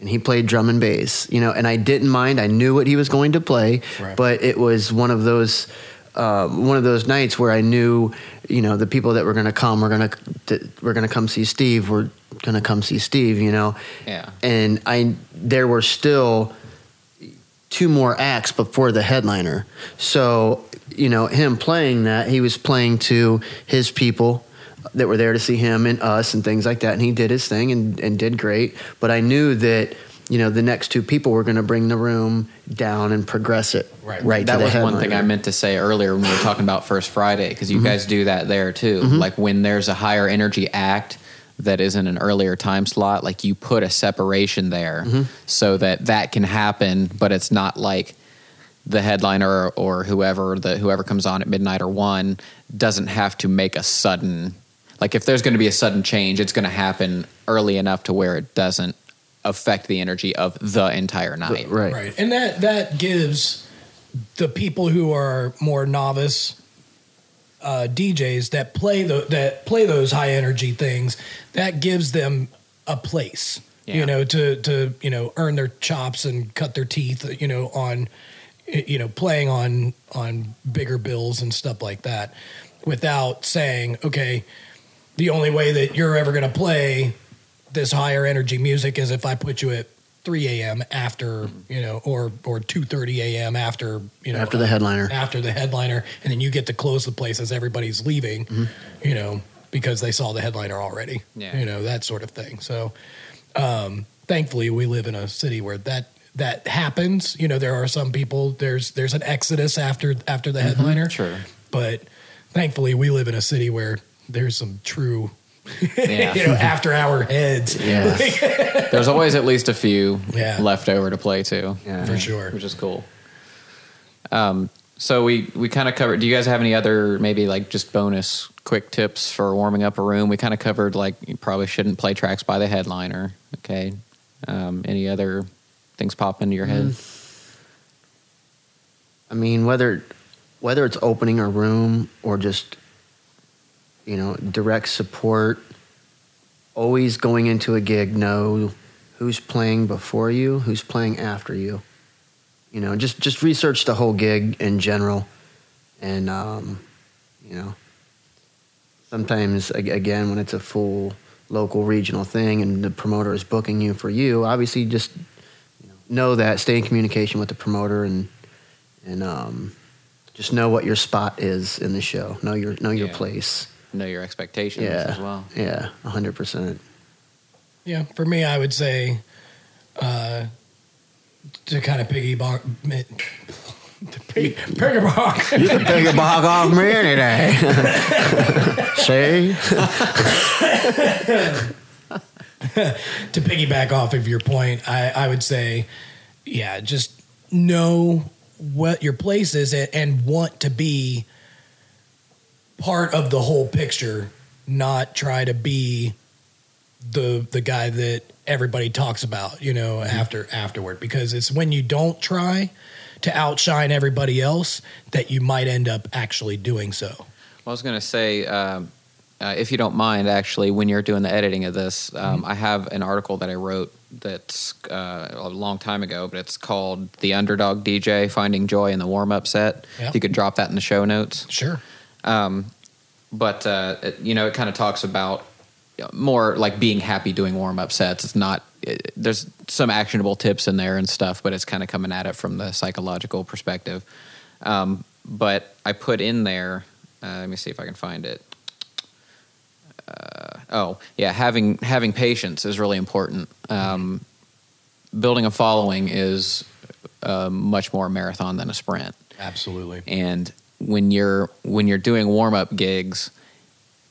and he played drum and bass. You know, and I didn't mind. I knew what he was going to play, Right. but it was one of those. Uh, one of those nights where I knew, you know, the people that were going to come were going to were going to come see Steve. Were going to come see Steve. You know, Yeah. and I there were still two more acts before the headliner. So, you know, him playing that, he was playing to his people that were there to see him and us and things like that. And he did his thing and, and did great. But I knew that, you know, the next two people were going to bring the room down and progress it Right. right, that was one thing I meant to say earlier when we were talking about First Friday because Mm-hmm. you guys do that there too. Like when there's a higher energy act that is in an earlier time slot, like you put a separation there Mm-hmm. so that that can happen, but it's not like the headliner or, or whoever the whoever comes on at midnight or one doesn't have to make a sudden like if there's going to be a sudden change, it's going to happen early enough to where it doesn't affect the energy of the entire night. Right. Right. And that that gives the people who are more novice uh, DJs that play the that play those high energy things, that gives them a place. Yeah. You know, to to you know earn their chops and cut their teeth. You know, on you know playing on on bigger bills and stuff like that, without saying, okay, the only way that you're ever going to play this higher energy music is if I put you at 3 a.m. after you know, or or 2:30 a.m. after you know After the headliner. after the headliner, and then you get to close the place as everybody's leaving, you know, because they saw the headliner already, Yeah. you know that sort of thing. So, um, thankfully, we live in a city where that that happens. You know, there are some people there's there's an exodus after after the headliner, Sure. but thankfully, we live in a city where there's some true. Yeah. you know, after hour heads, Yes. There's always at least a few Yeah. left over to play too, Yeah. for sure. which is cool. Um, so we we kind of covered. Do you guys have any other maybe like just bonus quick tips for warming up a room? We kind of covered like you probably shouldn't play tracks by the headliner. Okay. Um, any other things pop into your head? Mm. I mean, whether whether it's opening a room or just you know direct support, always going into a gig, know who's playing before you, who's playing after you. You know, just just research the whole gig in general, and um, you know, sometimes again when it's a full local regional thing and the promoter is booking you for you, obviously just know that, stay in communication with the promoter, and and um, just know what your spot is in the show. Know your know your Yeah. place. Know your expectations Yeah, as well. yeah, hundred percent. Yeah, for me, I would say uh, to kind of piggyback. To pig, piggyback. You can take your bog off me any day. See, to piggyback off of your point, I, I would say, yeah, just know what your place is and, and want to be part of the whole picture, not try to be the the guy that everybody talks about, you know, after afterward. Because it's when you don't try to outshine everybody else that you might end up actually doing so. I was going to say, um, uh, if you don't mind, actually, when you're doing the editing of this, um, I have an article that I wrote that's uh, a long time ago, but it's called "The Underdog DJ: Finding Joy in the Warm Up Set." Yeah. If you could drop that in the show notes. Sure. Um, but uh, it, you know, it kind of talks about you know, more like being happy doing warm up sets. It's not. It, there's some actionable tips in there and stuff, but it's kind of coming at it from the psychological perspective. Um, but I put in there. Uh, let me see if I can find it. Uh, oh yeah, having having patience is really important. Um, building a following is uh, much more a marathon than a sprint Absolutely. and when you're when you're doing warm up gigs,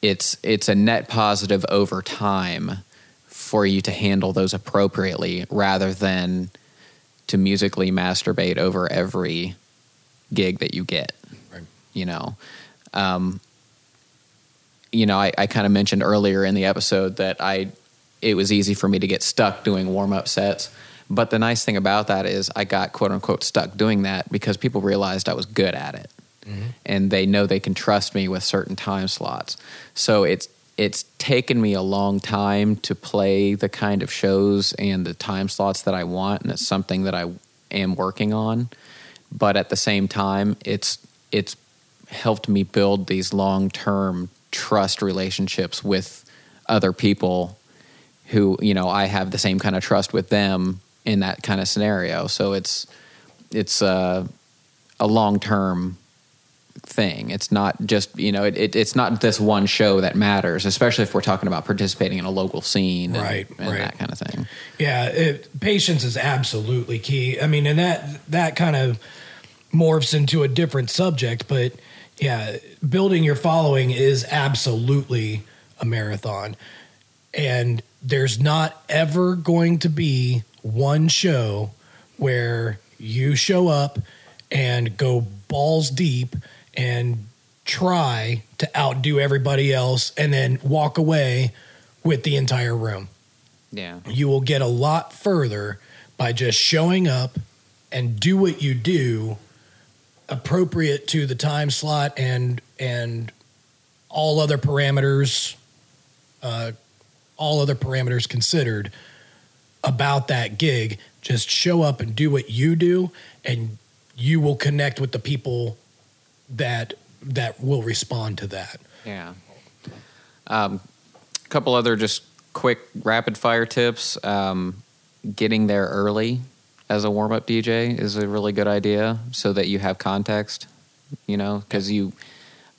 it's it's a net positive over time for you to handle those appropriately rather than to musically masturbate over every gig that you get. Right. You know, um, you know, I, I kind of mentioned earlier in the episode that I it was easy for me to get stuck doing warm up sets. But the nice thing about that is I got quote unquote stuck doing that because people realized I was good at it. Mm-hmm. And they know they can trust me with certain time slots. So it's it's taken me a long time to play the kind of shows and the time slots that I want, and it's something that I am working on. But at the same time, it's it's helped me build these long term trust relationships with other people who you know I have the same kind of trust with them in that kind of scenario. So it's it's a a long term thing. It's not just you know it, it, it's not this one show that matters, especially if we're talking about participating in a local scene, and, Right, and right. that kind of thing. Yeah, it, patience is absolutely key. I mean, and that that kind of morphs into a different subject, but yeah, building your following is absolutely a marathon. And there's not ever going to be one show where you show up and go balls deep and try to outdo everybody else and then walk away with the entire room Yeah, you will get a lot further by just showing up and do what you do appropriate to the time slot and and all other parameters uh, all other parameters considered about that gig just show up and do what you do and you will connect with the people that that will respond to that yeah. Um, a couple other just quick rapid fire tips. Um, getting there early as a warm up DJ is a really good idea, so that you have context. You know, because you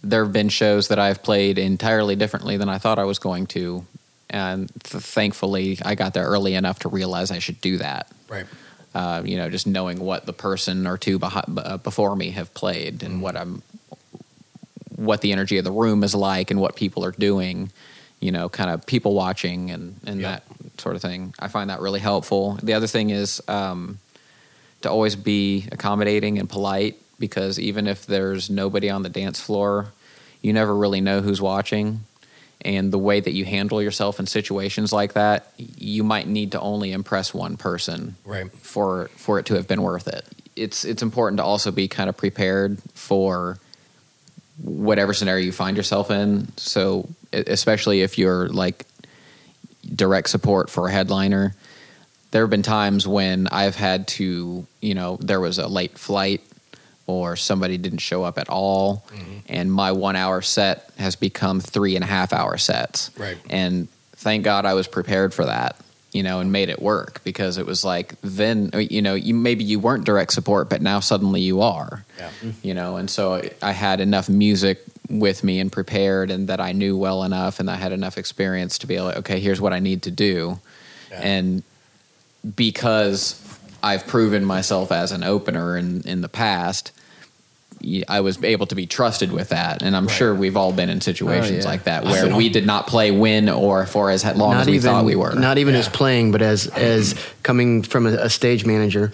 there have been shows that I've played entirely differently than I thought I was going to, and th- thankfully I got there early enough to realize I should do that. right Uh, you know, just knowing what the person or two behi- uh, before me have played and what I'm, what the energy of the room is like and what people are doing. You know, kind of people watching and and Yep. that sort of thing. I find that really helpful. The other thing is um, to always be accommodating and polite because even if there's nobody on the dance floor, you never really know who's watching. And the way that you handle yourself in situations like that, you might need to only impress one person right for for it to have been worth it. It's it's important to also be kind of prepared for whatever scenario you find yourself in. So especially if you're like direct support for a headliner, there have been times when I've had to, you know, there was a late flight or somebody didn't show up at all, mm-hmm. and my one hour set has become three and a half hour sets. Right. And thank God I was prepared for that, you know, and made it work because it was like then, you know, you maybe you weren't direct support, but now suddenly you are, Yeah. Mm-hmm. you know, and so I had enough music with me and prepared, and that I knew well enough, and I had enough experience to be able, okay, here's what I need to do, Yeah. and because I've proven myself as an opener in in the past. Y- I was able to be trusted with that, and I'm sure we've all been in situations yeah. like that where we did not play when or for as long as we thought we were. Not even Yeah. as playing, but as as coming from a, a stage manager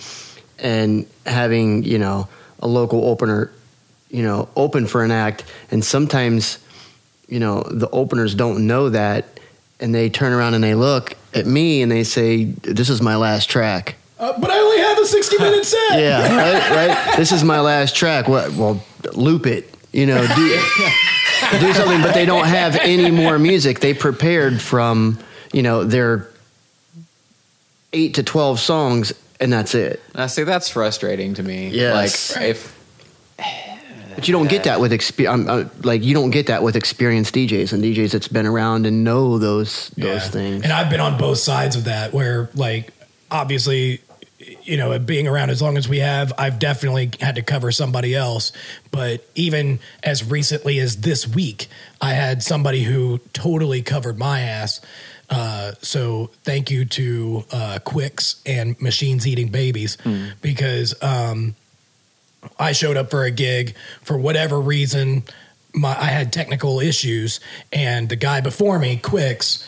and having you know a local opener, you know, open for an act, and sometimes you know the openers don't know that, and they turn around and they look at me and they say, "This is my last track." uh, but i only have a 60 minute set Yeah, right, right. This is my last track. What? Well, loop it. You know, do do something. But they don't have any more music. They prepared from you know their eight to twelve songs, and that's it. I see that's frustrating to me. Yes. like if But you don't get that with expe- um, uh, like you don't get that with experienced DJs and DJs that's been around and know those those Yeah. things. And I've been on both sides of that where like obviously you know, being around as long as we have, I've definitely had to cover somebody else. But even as recently as this week, I had somebody who totally covered my ass. Uh, so thank you to uh, Quicks and Machines Eating Babies because um, I showed up for a gig for whatever reason. My, I had technical issues, and the guy before me, Quicks,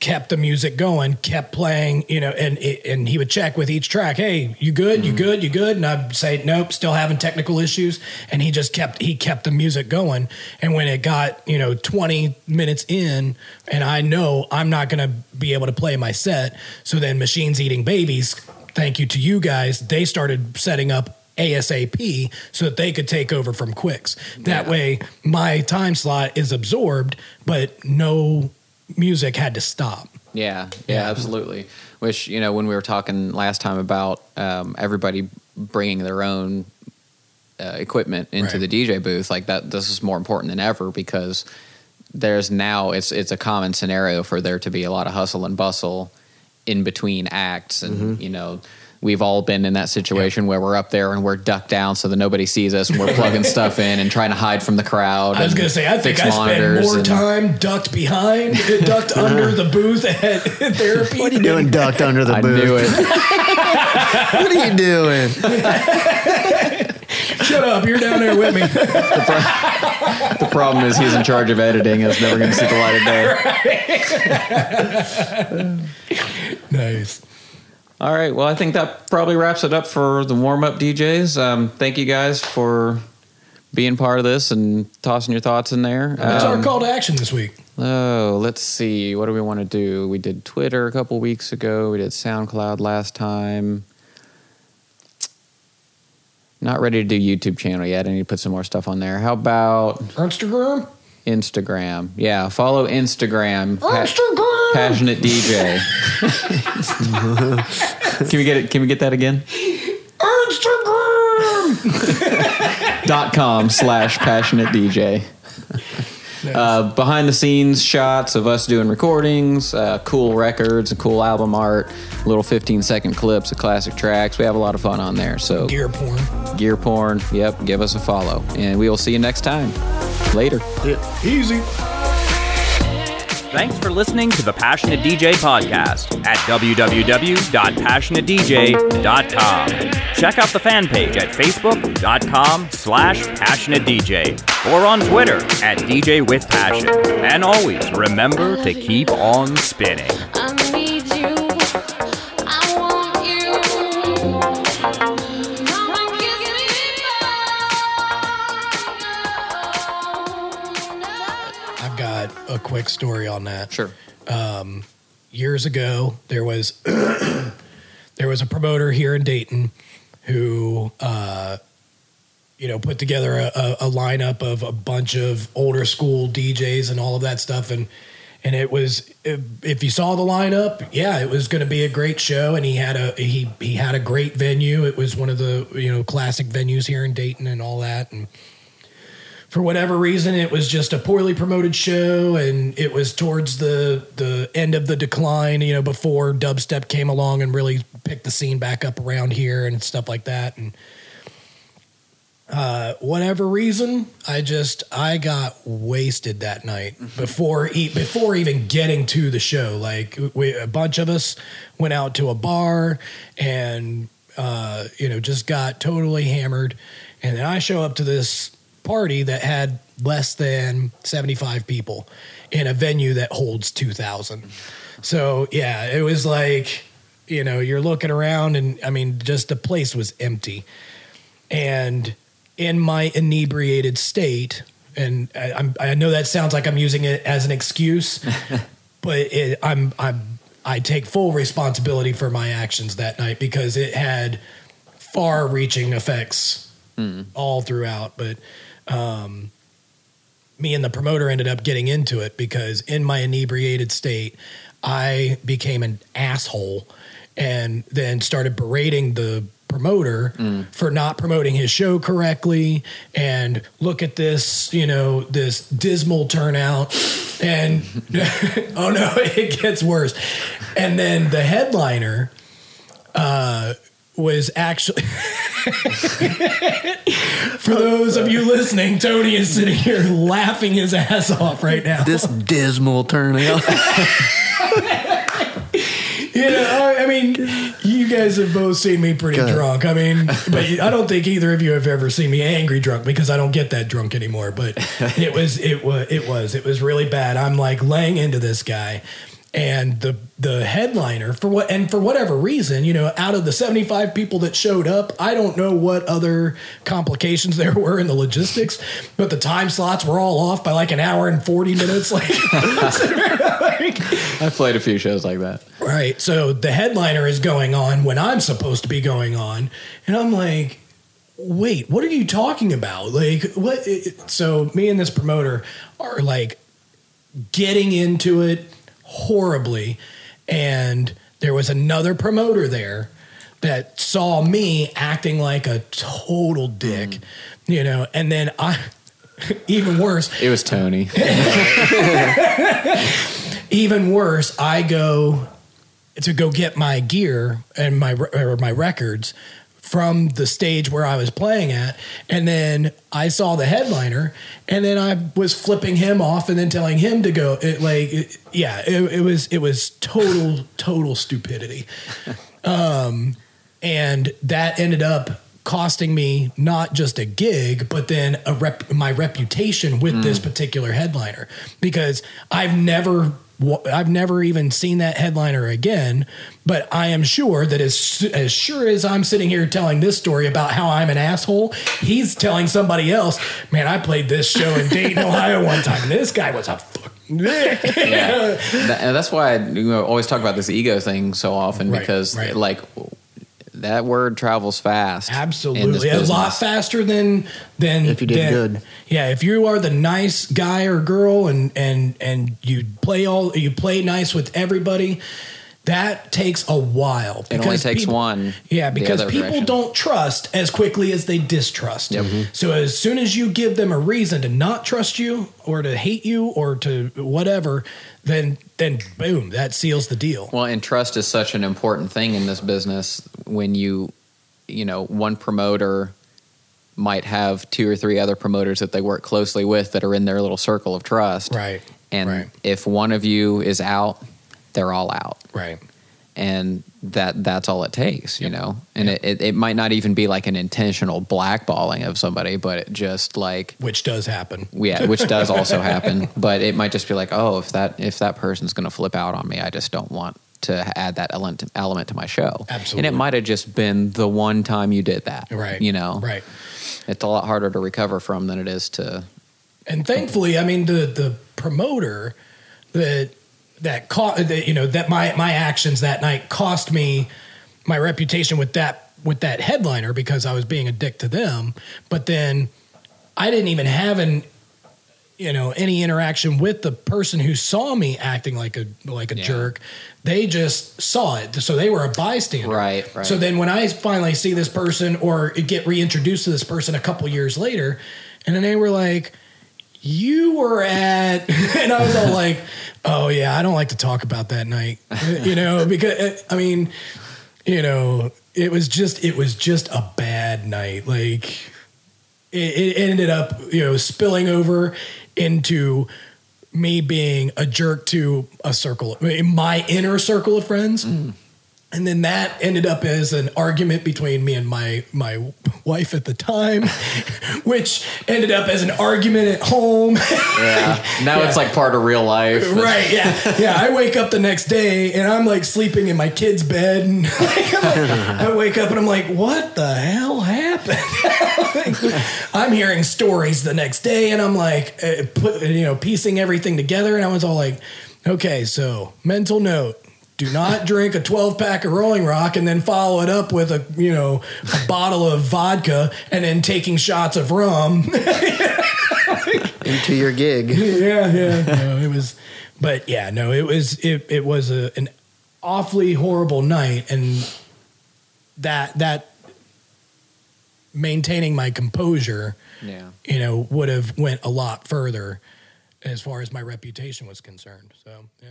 kept the music going, kept playing, you know, and and he would check with each track, "Hey, you good? You good? You good?" And I'd say, "Nope, still having technical issues." And he just kept he kept the music going. And when it got you know twenty minutes in, and I know I'm not going to be able to play my set, so then Machines Eating Babies. Thank you to you guys. They started setting up ASAP so that they could take over from Quicks. That way, my time slot is absorbed, but no music had to stop. Yeah, yeah, absolutely. Which you know, when we were talking last time about um, everybody bringing their own uh, equipment into Right. the DJ booth, like that, this is more important than ever because there's now it's it's a common scenario for there to be a lot of hustle and bustle in between acts, and you know. We've all been in that situation where we're up there and we're ducked down so that nobody sees us and we're plugging stuff in and trying to hide from the crowd. I was going to say, I think I spend monitors more and- time ducked behind, ducked uh-huh. under the booth at therapy. What are you doing, ducked under the I booth? knew it. What are you doing? Shut up! You're down there with me. The problem is he's in charge of editing. It's never going to see the light of day. nice. All right. Well, I think that probably wraps it up for the warm up DJs. Um, thank you guys for being part of this and tossing your thoughts in there. What's our Um, call to action this week? Oh, let's see. What do we want to do? We did Twitter a couple weeks ago. We did SoundCloud last time. Not ready to do YouTube channel yet. I need to put some more stuff on there. How about Instagram. Instagram? Yeah, follow Instagram. Pa- Instagram. Passionate DJ. can we get it? Can we get that again? Instagram. dot com slash passionate DJ. Uh, behind the scenes shots of us doing recordings, uh, cool records, and cool album art, little 15 second clips of classic tracks. We have a lot of fun on there. So, Gear porn. gear porn, yep, give us a follow. And we will see you next time. Later. Easy. Thanks for listening to the Passionate DJ podcast at www.passionatedj.com. Check out the fan page at facebook.com slash passionatedj or on Twitter at DJ with Passion. And always remember to keep on spinning. Quick story on that. Sure. years ago there was there was a promoter here in Dayton who uh, you know put together a, a, a lineup of a bunch of older school DJs and all of that stuff and and it was if if you saw the lineup yeah it was going to be a great show and he had a he he had a great venue it was one of the you know classic venues here in Dayton and all that and for whatever reason it was just a poorly promoted show and it was towards the the end of the decline you know before dubstep came along and really picked the scene back up around here and stuff like that. And uh, whatever reason i just i got wasted that night before e- before even getting to the show. Like we, a bunch of us went out to a bar and uh, you know just got totally hammered. And then i show up to this party that had less than 75 people in a venue that holds 2000 so yeah it was like you know you're looking around and i mean just the place was empty. And in my inebriated state and I, I'm, I know that sounds like i'm using it as an excuse but it, i'm i'm i take full responsibility for my actions that night because it had far reaching effects mm. all throughout but um me and the promoter ended up getting into it because in my inebriated state i became an asshole and then started berating the promoter for not promoting his show correctly. And look at this you know this dismal turnout. And oh no it gets worse. And then the headliner uh was actually for those of you listening tony is sitting here laughing his ass off right now This dismal turnout. You know, I mean, you guys have both seen me pretty drunk. I mean, but I don't think either of you have ever seen me angry drunk because I don't get that drunk anymore. But it was, it was, it was, it was really bad. I'm like laying into this guy, and the the headliner for what and for whatever reason, you know, out of the 75 people that showed up, I don't know what other complications there were in the logistics, but the time slots were all off by like an hour and 40 minutes. Like, I've played a few shows like that. Right. So the headliner is going on when I'm supposed to be going on. And I'm like, wait, what are you talking about? Like, what? So me and this promoter are like getting into it. Horribly. And there was another promoter there that saw me acting like a total dick, mm. you know, and then I, even worse, It was Tony. even worse, I go to go get my gear and my or my records from the stage where I was playing at, and then I saw the headliner, and then I was flipping him off, and then telling him to go. It, like, it- yeah, it, it was it was total total stupidity, um, and that ended up costing me not just a gig, but then a rep, my reputation with this particular headliner because I've never I've never even seen that headliner again. But I am sure that as as sure as I'm sitting here telling this story about how I'm an asshole, he's telling somebody else, "Man, I played this show in Dayton, Ohio one time. and This guy was a fuck." yeah, That- and that's why I you know, always talk about this ego thing so often Right, because right. like that word travels fast. Absolutely, a lot faster than than If you did than- good. Yeah, if you are the nice guy or girl and and and you play all you play nice with everybody, that takes a while. It only takes people- one. Yeah, because people direction. don't trust as quickly as they distrust. Yep. Mhm. So as soon as you give them a reason to not trust you or to hate you or to whatever, then then boom, that seals the deal. Well, and trust is such an important thing in this business when you, you know, one promoter might have two or three other promoters that they work closely with that are in their little circle of trust. Right. And Right. if one of you is out, they're all out. Right. And that that's all it takes, you know. And it, it, it might not even be like an intentional blackballing of somebody, but it just like Which does happen. yeah, which does also happen. But it might just be like, oh, if that if that person's going to flip out on me, I just don't want to add that element element to my show. Absolutely. And it might have just been the one time you did that. Right. You know. Right. It's a lot harder to recover from than it is to. and thankfully, I mean the the promoter that that cost that you know that my my actions that night cost me my reputation with that with that headliner because I was being a dick to them. But then I didn't even have an you know any interaction with the person who saw me acting like a like a Yeah. jerk. They just saw it, so they were a bystander. Right, right. So then when I finally see this person or get reintroduced to this person a couple years later, and then they were like, "You were at," and I was all like, "Oh yeah, I don't like to talk about that night," you know, because eh, I mean, you know, it was just it was just a bad night. Like it, it ended up, you know, spilling over into me being a jerk to a circle, my inner circle of friends. Mm. And then that ended up as an argument between me and my my wife at the time, which ended up as an argument at home. Yeah. Now it's like part of real life. right? Yeah, yeah. I wake up the next day and I'm like sleeping in my kid's bed, and like, like- I wake up and I'm like, "What the hell happened?" I'm hearing stories the next day, and I'm like, uh, put, you know, piecing everything together, and I was all like, "Okay, so mental note." Do not drink a 12 pack of Rolling Rock and then follow it up with a, you know, a bottle of vodka and then taking shots of rum. into your gig. yeah, yeah. No, it was, but yeah, no, it was it it was a, an awfully horrible night, and that that maintaining my composure, Yeah. you know, would have went a lot further as far as my reputation was concerned. So yeah.